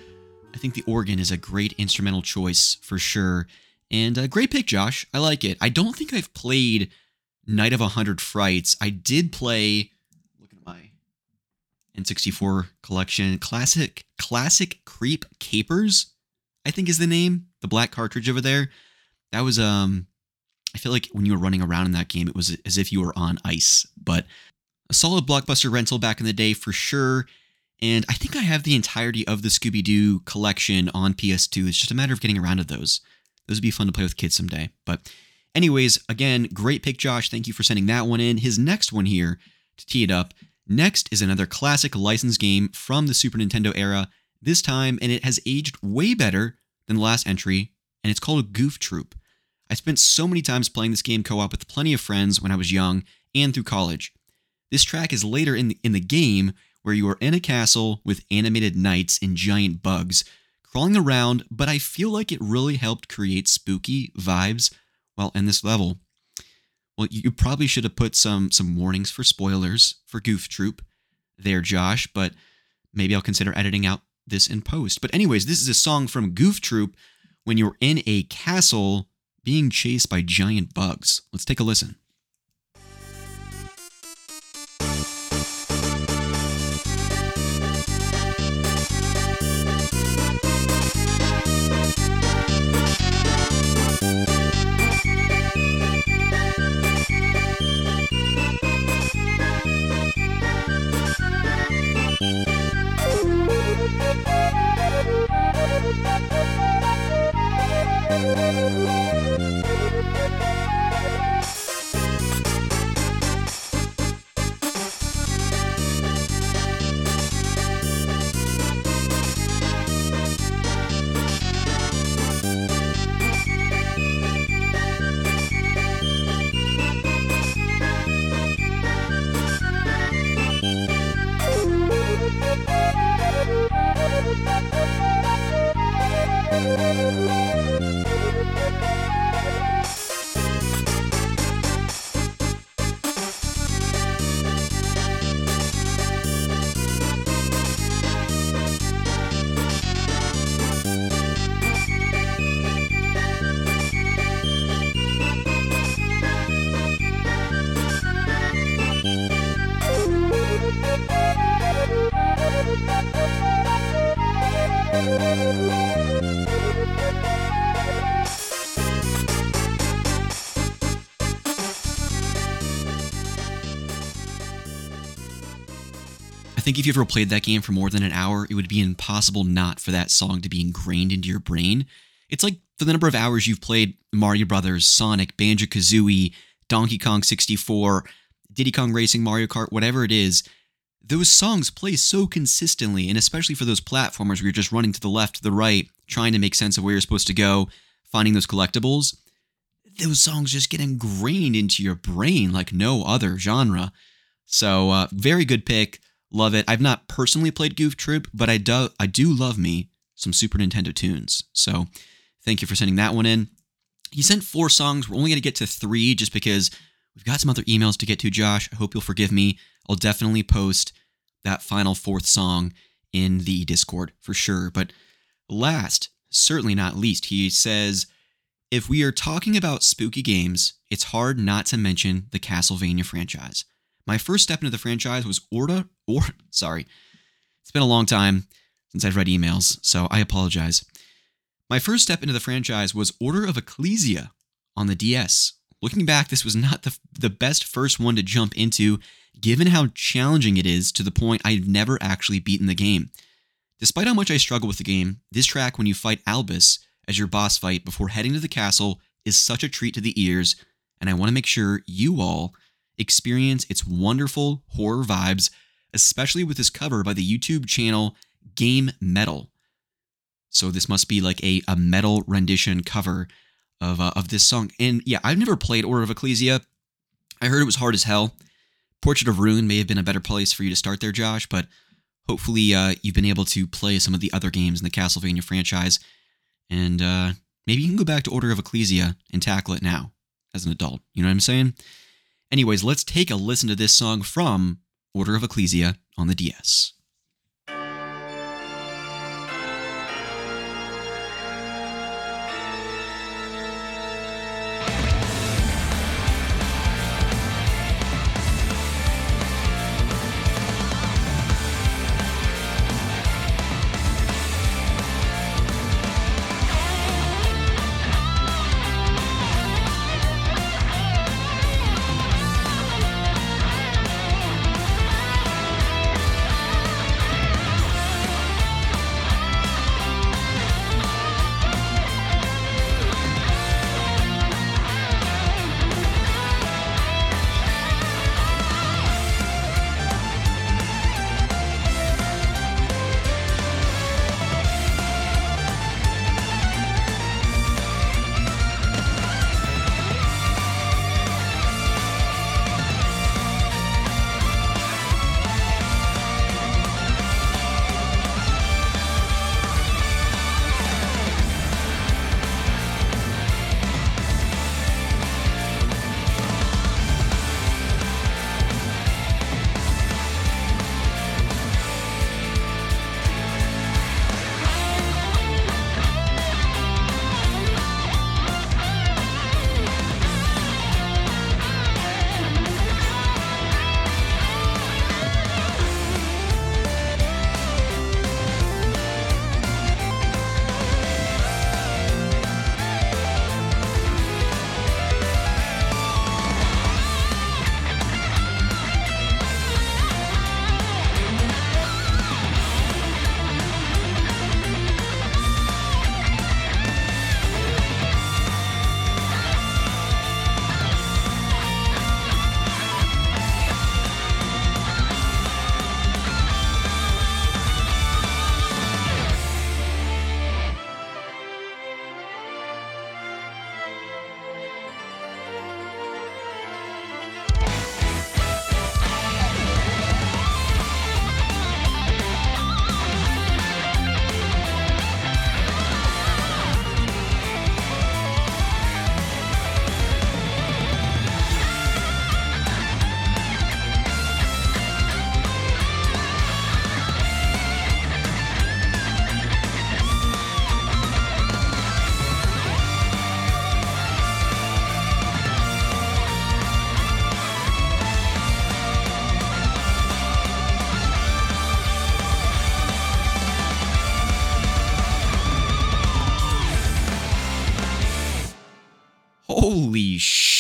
I think the organ is a great instrumental choice for sure. And a great pick, Josh. I like it. I don't think I've played Night of a Hundred Frights. I did play. Look at my N64 collection. Classic, classic Creep Capers. I think is the name. The black cartridge over there. That was um. I feel like when you were running around in that game, it was as if you were on ice. But a solid blockbuster rental back in the day for sure. And I think I have the entirety of the Scooby Doo collection on PS2. It's just a matter of getting around to those. Those would be fun to play with kids someday. But, anyways, again, great pick, Josh. Thank you for sending that one in. His next one here, to tee it up, next is another classic licensed game from the Super Nintendo era, this time, and it has aged way better than the last entry, and it's called Goof Troop. I spent so many times playing this game co op with plenty of friends when I was young and through college. This track is later in the, in the game where you are in a castle with animated knights and giant bugs crawling around, but I feel like it really helped create spooky vibes while in this level. Well, you probably should have put some some warnings for spoilers for Goof Troop there, Josh, but maybe I'll consider editing out this in post. But anyways, this is a song from Goof Troop when you're in a castle being chased by giant bugs. Let's take a listen. Música think if you ever played that game for more than an hour, it would be impossible not for that song to be ingrained into your brain. It's like for the number of hours you've played Mario Brothers, Sonic, Banjo Kazooie, Donkey Kong 64, Diddy Kong Racing, Mario Kart, whatever it is, those songs play so consistently, and especially for those platformers where you're just running to the left, to the right, trying to make sense of where you're supposed to go, finding those collectibles, those songs just get ingrained into your brain like no other genre. So, uh, very good pick. Love it. I've not personally played Goof Troop, but I do I do love me some Super Nintendo tunes. So thank you for sending that one in. He sent four songs. We're only going to get to three just because we've got some other emails to get to, Josh. I hope you'll forgive me. I'll definitely post that final fourth song in the Discord for sure. But last, certainly not least, he says, if we are talking about spooky games, it's hard not to mention the Castlevania franchise. My first step into the franchise was Orda, or <laughs> sorry, it's been a long time since I've read emails, so I apologize. My first step into the franchise was Order of Ecclesia on the DS. Looking back, this was not the, the best first one to jump into, given how challenging it is to the point I've never actually beaten the game. Despite how much I struggle with the game, this track when you fight Albus as your boss fight before heading to the castle is such a treat to the ears, and I want to make sure you all experience its wonderful horror vibes, especially with this cover by the YouTube channel Game Metal. So this must be like a, a metal rendition cover of, uh, of this song. And yeah, I've never played Order of Ecclesia. I heard it was hard as hell. Portrait of Ruin may have been a better place for you to start there, Josh, but hopefully uh, you've been able to play some of the other games in the Castlevania franchise. And uh, maybe you can go back to Order of Ecclesia and tackle it now as an adult. You know what I'm saying? Anyways, let's take a listen to this song from Order of Ecclesia on the DS.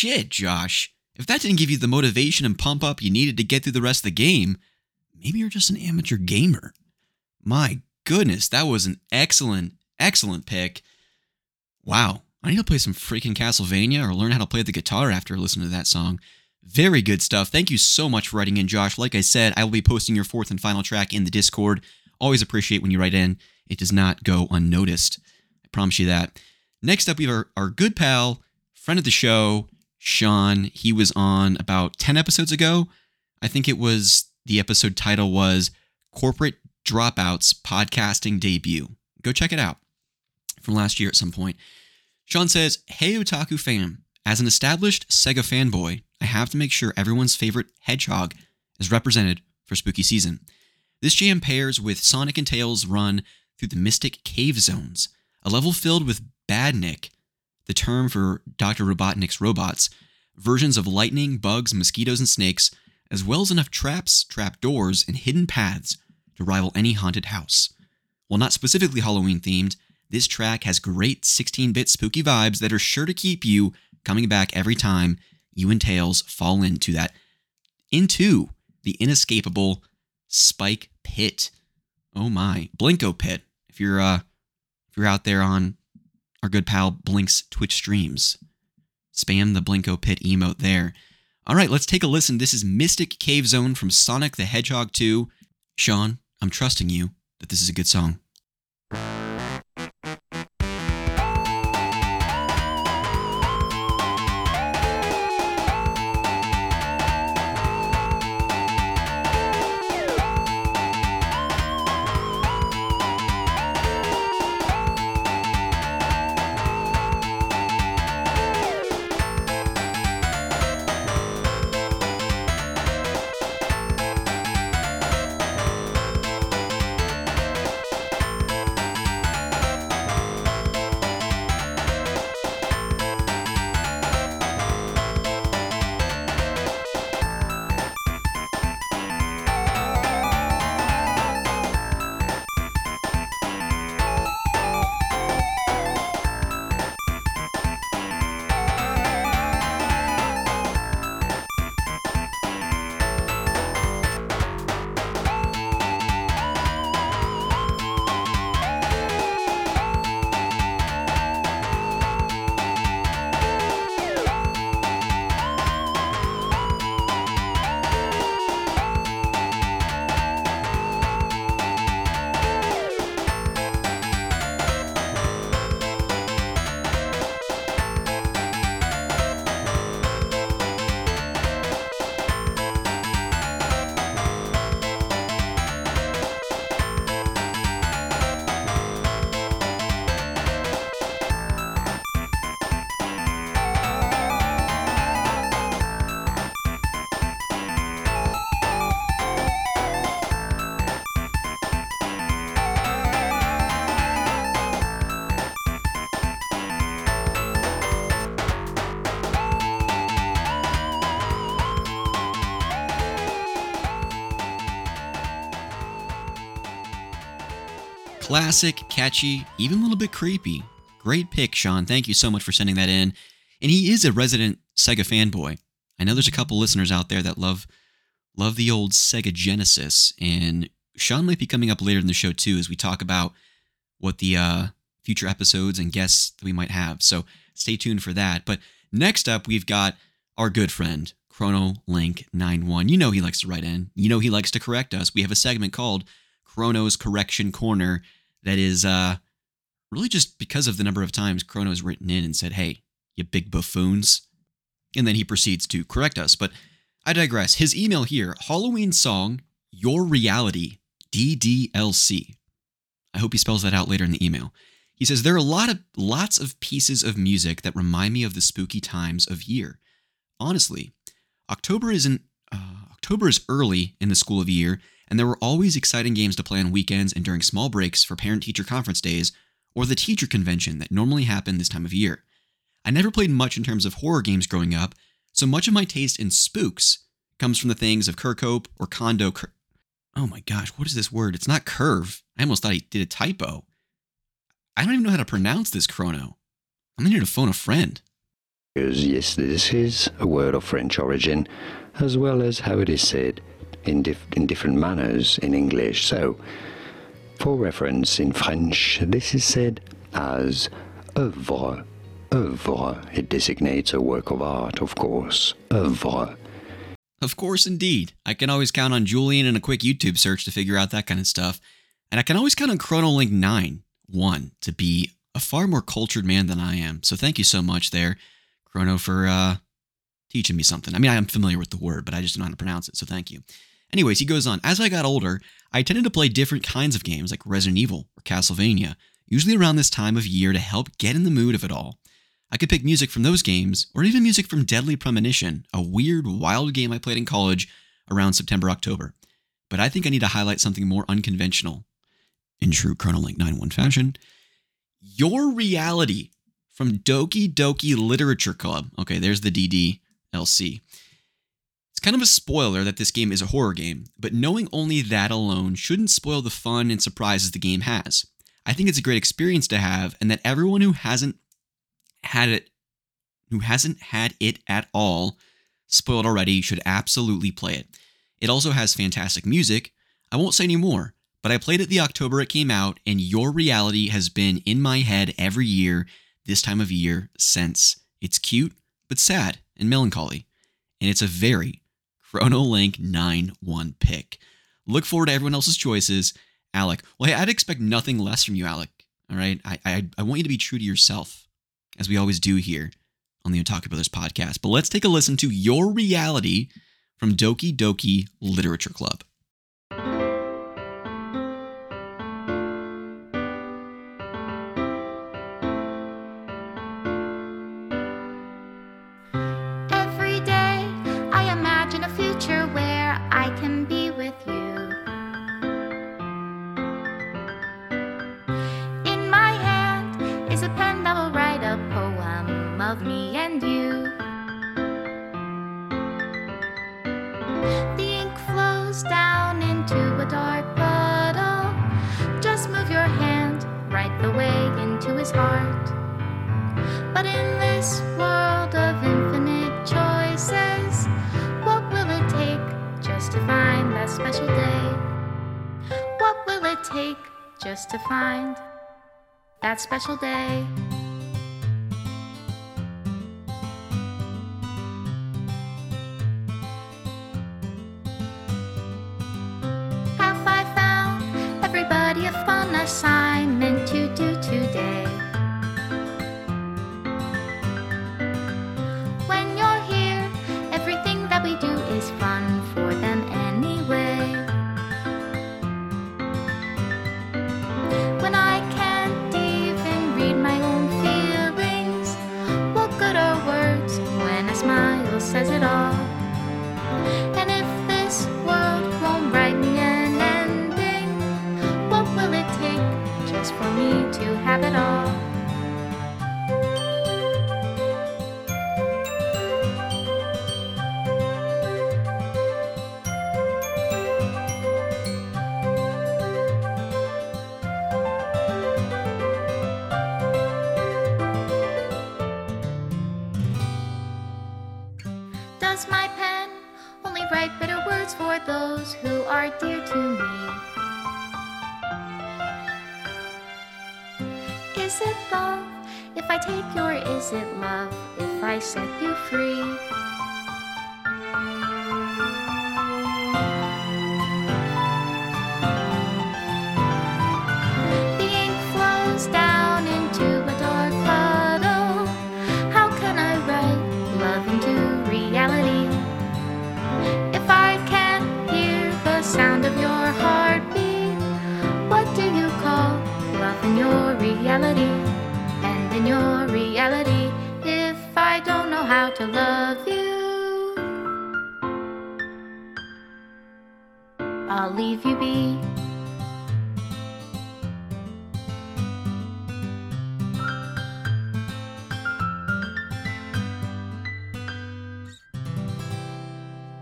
Shit, Josh. If that didn't give you the motivation and pump up you needed to get through the rest of the game, maybe you're just an amateur gamer. My goodness, that was an excellent, excellent pick. Wow, I need to play some freaking Castlevania or learn how to play the guitar after listening to that song. Very good stuff. Thank you so much for writing in, Josh. Like I said, I will be posting your fourth and final track in the Discord. Always appreciate when you write in. It does not go unnoticed. I promise you that. Next up, we have our, our good pal, friend of the show, Sean. He was on about 10 episodes ago. I think it was the episode title was Corporate Dropouts Podcasting Debut. Go check it out from last year at some point. Sean says, Hey, Otaku fam, as an established Sega fanboy, I have to make sure everyone's favorite hedgehog is represented for spooky season. This jam pairs with Sonic and Tails' run through the Mystic Cave Zones, a level filled with Badnik, the term for Dr. Robotnik's robots, versions of lightning, bugs, mosquitoes, and snakes, as well as enough traps, trap doors, and hidden paths to rival any haunted house. While not specifically Halloween themed, this track has great 16 bit spooky vibes that are sure to keep you coming back every time you and Tails fall into that, into the inescapable Spike Pit. Oh my, Blinko Pit. If you're uh, if you're out there on our good pal Blink's Twitch streams, spam the Blinko Pit emote there. All right, let's take a listen. This is Mystic Cave Zone from Sonic the Hedgehog 2. Sean, I'm trusting you that this is a good song. Classic, catchy, even a little bit creepy. Great pick, Sean. Thank you so much for sending that in. And he is a resident Sega fanboy. I know there's a couple listeners out there that love love the old Sega Genesis, and Sean might be coming up later in the show too as we talk about what the uh, future episodes and guests that we might have. So stay tuned for that. But next up, we've got our good friend Chrono Link 91. You know he likes to write in. You know he likes to correct us. We have a segment called Chrono's Correction Corner that is uh, really just because of the number of times Chrono has written in and said, hey, you big buffoons. And then he proceeds to correct us. But I digress. His email here Halloween song, Your Reality, DDLC. I hope he spells that out later in the email. He says there are a lot of lots of pieces of music that remind me of the spooky times of year. Honestly, October isn't uh, October is early in the school of year, and there were always exciting games to play on weekends and during small breaks for parent teacher conference days or the teacher convention that normally happened this time of year. I never played much in terms of horror games growing up, so much of my taste in spooks comes from the things of Kirkhope or Kondo. Cur- oh my gosh, what is this word? It's not curve. I almost thought he did a typo. I don't even know how to pronounce this chrono. I'm gonna need to phone a friend. Yes, this is a word of French origin, as well as how it is said in, dif- in different manners in English. So, for reference in French, this is said as œuvre. Œuvre. It designates a work of art, of course. Œuvre. Of course, indeed. I can always count on Julian and a quick YouTube search to figure out that kind of stuff. And I can always count on ChronoLink 9 1 to be a far more cultured man than I am. So thank you so much there, Chrono, for uh, teaching me something. I mean, I am familiar with the word, but I just don't know how to pronounce it. So thank you. Anyways, he goes on. As I got older, I tended to play different kinds of games like Resident Evil or Castlevania, usually around this time of year to help get in the mood of it all. I could pick music from those games, or even music from Deadly Premonition, a weird, wild game I played in college around September, October. But I think I need to highlight something more unconventional. In true ChronoLink 9-1 fashion, Your Reality from Doki Doki Literature Club. Okay, there's the DDLC. It's kind of a spoiler that this game is a horror game, but knowing only that alone shouldn't spoil the fun and surprises the game has. I think it's a great experience to have, and that everyone who hasn't had it who hasn't had it at all spoiled already should absolutely play it. It also has fantastic music. I won't say any more, but I played it the October it came out, and Your Reality has been in my head every year this time of year since. It's cute, but sad and melancholy, and it's a very Chrono Link 9 1 pick. Look forward to everyone else's choices. Alec, well, hey, I'd expect nothing less from you, Alec. All right? I, I, I want you to be true to yourself as we always do here on the Otaku Brothers podcast. But let's take a listen to Your Reality from Doki Doki Literature Club. That special day?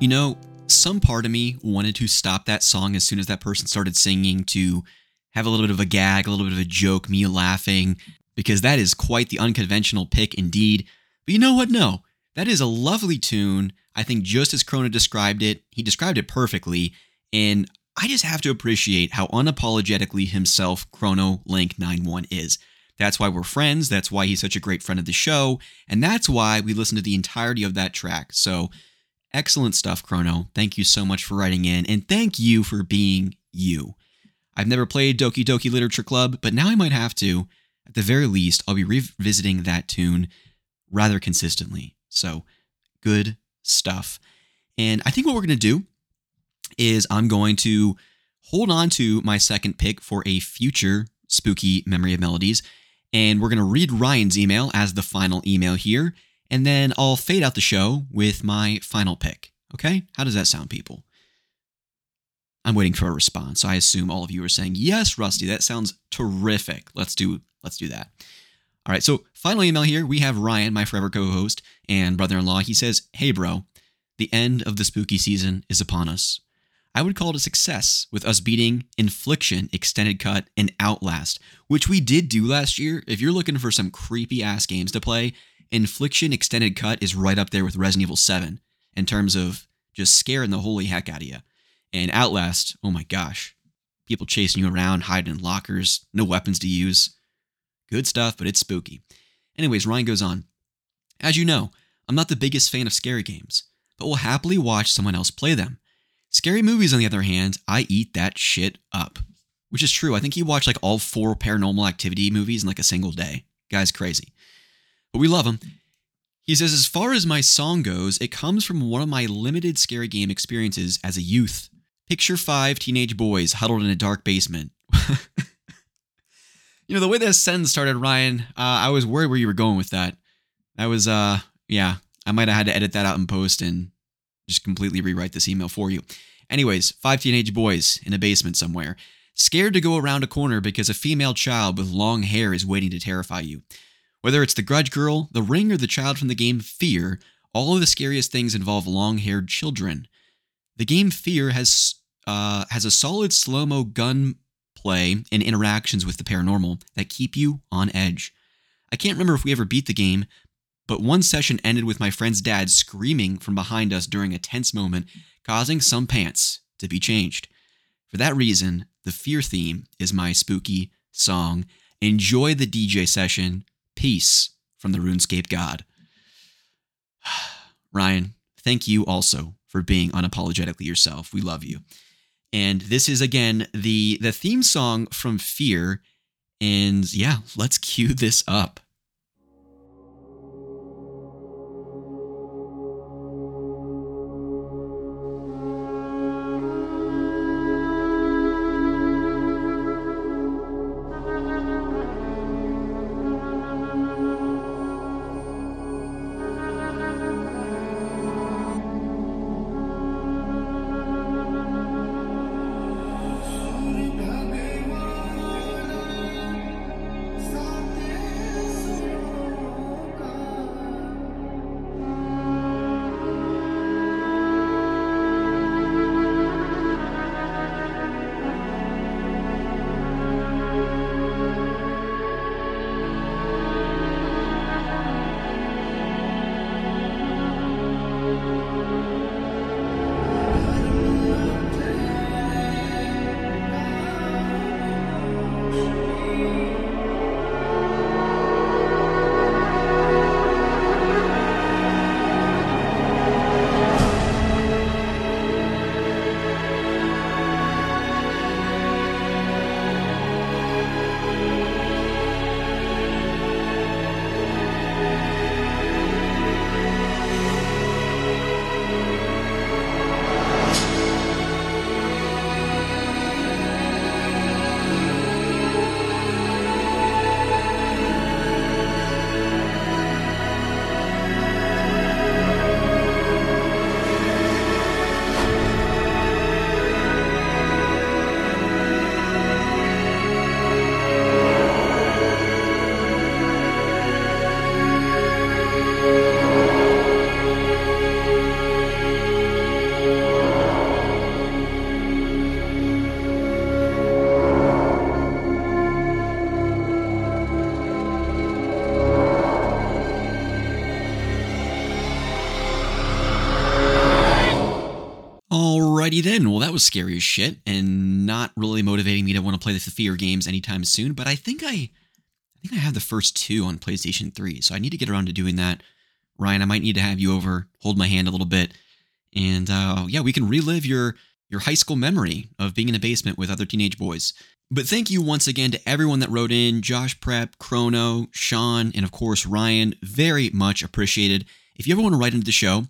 You know, some part of me wanted to stop that song as soon as that person started singing to have a little bit of a gag, a little bit of a joke, me laughing, because that is quite the unconventional pick indeed. But you know what? No, that is a lovely tune. I think just as Chrono described it, he described it perfectly. And I just have to appreciate how unapologetically himself Chrono Link 91 is. That's why we're friends. That's why he's such a great friend of the show. And that's why we listen to the entirety of that track. So excellent stuff, Chrono. Thank you so much for writing in. And thank you for being you. I've never played Doki Doki Literature Club, but now I might have to. At the very least, I'll be revisiting that tune rather consistently. So good stuff. And I think what we're going to do is I'm going to hold on to my second pick for a future spooky memory of melodies. And we're going to read Ryan's email as the final email here. And then I'll fade out the show with my final pick. Okay? How does that sound, people? I'm waiting for a response. I assume all of you are saying, yes, Rusty, that sounds terrific. Let's do let's do that. All right, so final email here. We have Ryan, my forever co-host and brother-in-law. He says, Hey bro, the end of the spooky season is upon us. I would call it a success with us beating Infliction Extended Cut and Outlast, which we did do last year. If you're looking for some creepy ass games to play, Infliction Extended Cut is right up there with Resident Evil 7 in terms of just scaring the holy heck out of you. And Outlast, oh my gosh, people chasing you around, hiding in lockers, no weapons to use. Good stuff, but it's spooky. Anyways, Ryan goes on. As you know, I'm not the biggest fan of scary games, but will happily watch someone else play them. Scary movies, on the other hand, I eat that shit up. Which is true. I think he watched like all four paranormal activity movies in like a single day. Guy's crazy. But we love him. He says, as far as my song goes, it comes from one of my limited scary game experiences as a youth. Picture five teenage boys huddled in a dark basement. <laughs> you know, the way that sentence started, Ryan, uh, I was worried where you were going with that. That was, uh, yeah, I might have had to edit that out in post and just completely rewrite this email for you. Anyways, five teenage boys in a basement somewhere, scared to go around a corner because a female child with long hair is waiting to terrify you. Whether it's the Grudge Girl, the Ring, or the child from the game Fear, all of the scariest things involve long haired children. The game Fear has uh, has a solid slow mo gun play and interactions with the paranormal that keep you on edge. I can't remember if we ever beat the game, but one session ended with my friend's dad screaming from behind us during a tense moment, causing some pants to be changed. For that reason, the fear theme is my spooky song. Enjoy the DJ session. Peace from the RuneScape God. <sighs> Ryan, thank you also for being unapologetically yourself. We love you. And this is again the the theme song from Fear. And yeah, let's cue this up. Alrighty then. Well, that was scary as shit and not really motivating me to want to play the fear games anytime soon. But I think I, I think I have the first two on PlayStation 3, so I need to get around to doing that. Ryan, I might need to have you over, hold my hand a little bit, and uh, yeah, we can relive your your high school memory of being in a basement with other teenage boys. But thank you once again to everyone that wrote in Josh Prep, Chrono, Sean, and of course Ryan. Very much appreciated. If you ever want to write into the show,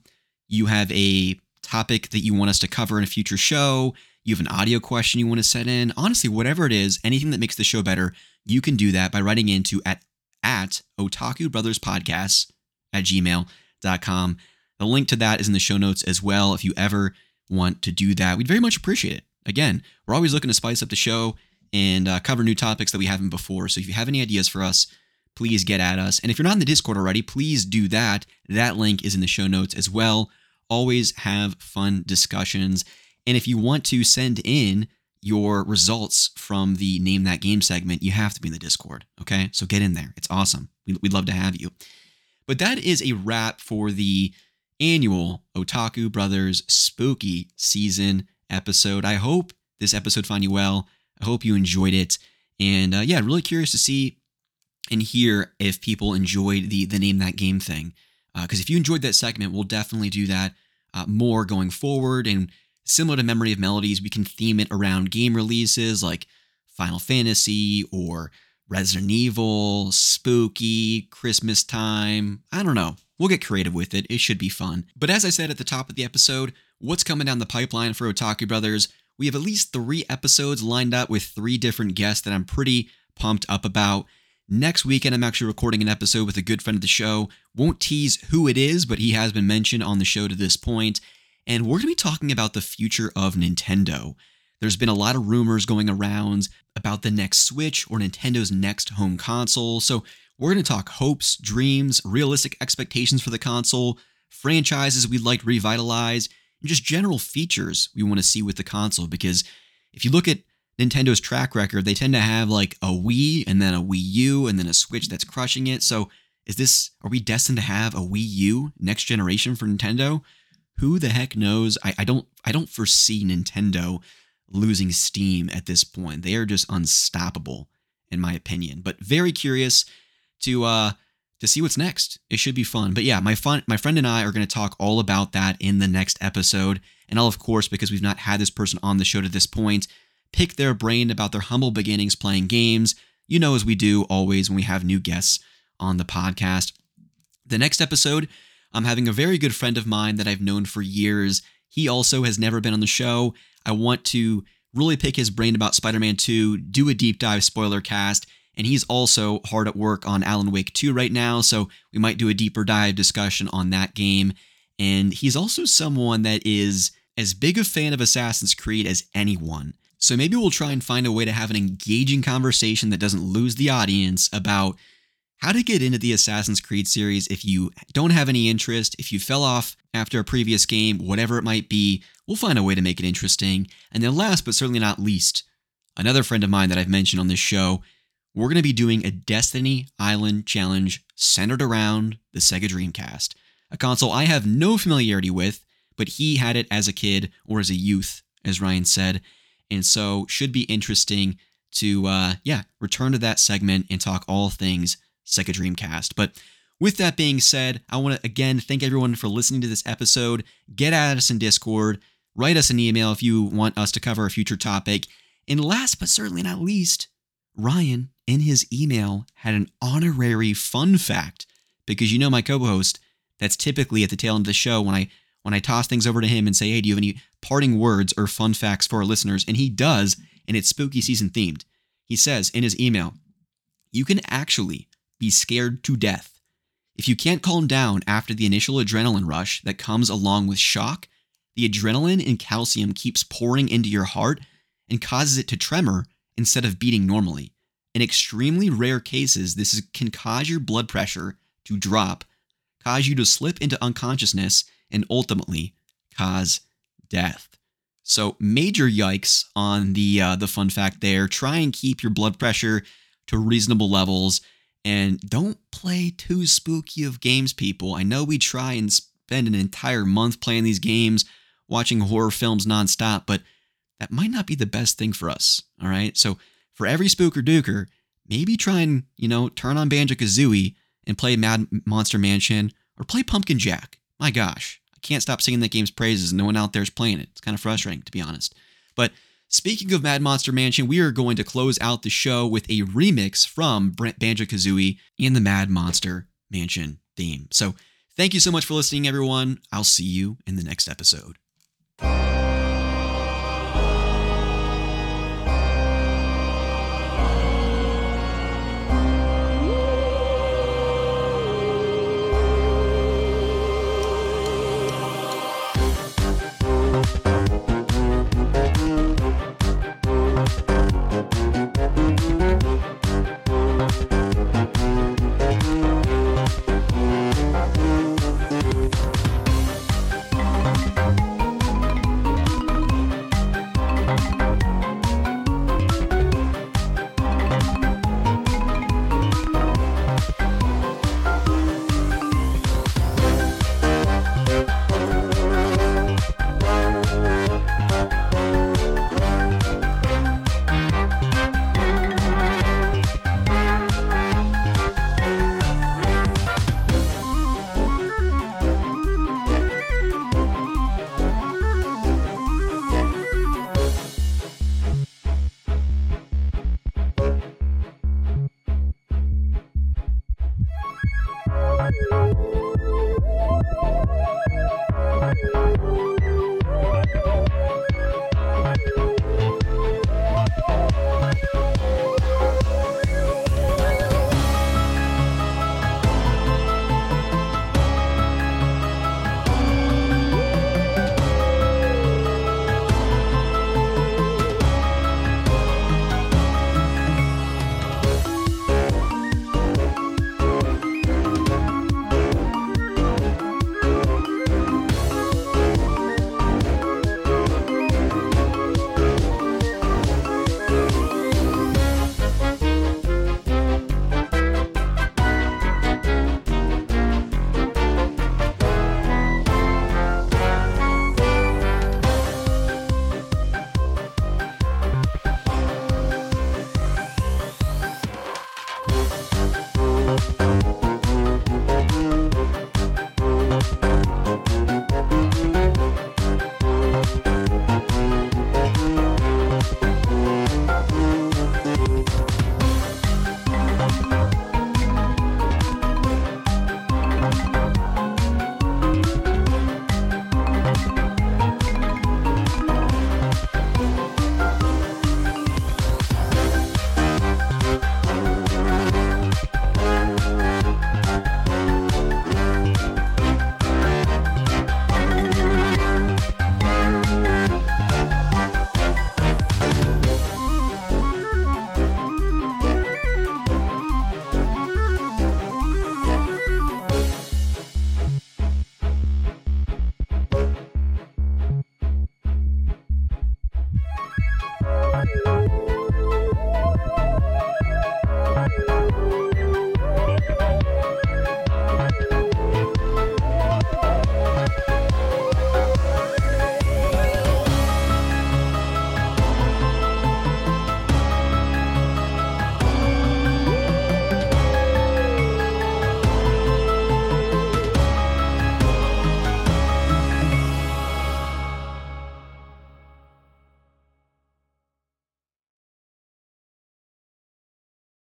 you have a topic that you want us to cover in a future show, you have an audio question you want to set in, honestly, whatever it is, anything that makes the show better, you can do that by writing into at, at Otaku Brothers Podcasts at gmail.com. The link to that is in the show notes as well. If you ever want to do that, we'd very much appreciate it. Again, we're always looking to spice up the show and uh, cover new topics that we haven't before. So if you have any ideas for us, please get at us. And if you're not in the Discord already, please do that. That link is in the show notes as well. Always have fun discussions. And if you want to send in your results from the Name That Game segment, you have to be in the Discord. Okay. So get in there. It's awesome. We'd love to have you. But that is a wrap for the annual Otaku Brothers Spooky Season episode. I hope this episode found you well. I hope you enjoyed it. And uh, yeah, really curious to see and hear if people enjoyed the the name that game thing. Because uh, if you enjoyed that segment, we'll definitely do that uh, more going forward. And similar to Memory of Melodies, we can theme it around game releases like Final Fantasy or Resident Evil, spooky, Christmas time. I don't know. We'll get creative with it. It should be fun. But as I said at the top of the episode, what's coming down the pipeline for Otaku Brothers? We have at least three episodes lined up with three different guests that I'm pretty pumped up about. Next weekend, I'm actually recording an episode with a good friend of the show. Won't tease who it is, but he has been mentioned on the show to this point. And we're going to be talking about the future of Nintendo. There's been a lot of rumors going around about the next Switch or Nintendo's next home console. So we're going to talk hopes, dreams, realistic expectations for the console, franchises we'd like to revitalize, and just general features we want to see with the console. Because if you look at Nintendo's track record, they tend to have like a Wii and then a Wii U and then a Switch that's crushing it. So is this, are we destined to have a Wii U next generation for Nintendo? Who the heck knows? I, I don't, I don't foresee Nintendo losing steam at this point. They are just unstoppable, in my opinion. But very curious to uh to see what's next. It should be fun. But yeah, my fun my friend and I are going to talk all about that in the next episode. And I'll of course, because we've not had this person on the show to this point, pick their brain about their humble beginnings playing games. You know, as we do always when we have new guests on the podcast. The next episode, I'm having a very good friend of mine that I've known for years. He also has never been on the show. I want to really pick his brain about Spider Man 2, do a deep dive spoiler cast, and he's also hard at work on Alan Wake 2 right now, so we might do a deeper dive discussion on that game. And he's also someone that is as big a fan of Assassin's Creed as anyone. So maybe we'll try and find a way to have an engaging conversation that doesn't lose the audience about how to get into the Assassin's Creed series if you don't have any interest, if you fell off after a previous game, whatever it might be, we'll find a way to make it interesting. And then last but certainly not least, another friend of mine that I've mentioned on this show, we're going to be doing a Destiny Island challenge centered around the Sega Dreamcast, a console I have no familiarity with, but he had it as a kid or as a youth, as Ryan said. And so should be interesting to, uh, yeah, return to that segment and talk all things Sega Dreamcast. But with that being said, I want to again thank everyone for listening to this episode. Get at us in Discord, write us an email if you want us to cover a future topic. And last but certainly not least, Ryan in his email had an honorary fun fact because you know my co-host that's typically at the tail end of the show when I when I toss things over to him and say, "Hey, do you have any parting words or fun facts for our listeners?" and he does, and it's spooky season themed. He says in his email, "You can actually be scared to death. If you can't calm down after the initial adrenaline rush that comes along with shock, the adrenaline and calcium keeps pouring into your heart and causes it to tremor instead of beating normally. In extremely rare cases, this can cause your blood pressure to drop, cause you to slip into unconsciousness, and ultimately cause death. So major yikes on the uh, the fun fact there. Try and keep your blood pressure to reasonable levels, and don't play too spooky of games, people. I know we try and spend an entire month playing these games, watching horror films nonstop, but that might not be the best thing for us. All right. So for every spooker duker, maybe try and, you know, turn on Banjo Kazooie and play Mad Monster Mansion or play Pumpkin Jack. My gosh, can't stop singing that game's praises. No one out there is playing it. It's kind of frustrating, to be honest. But speaking of Mad Monster Mansion, we are going to close out the show with a remix from Banjo Kazooie in the Mad Monster Mansion theme. So thank you so much for listening, everyone. I'll see you in the next episode.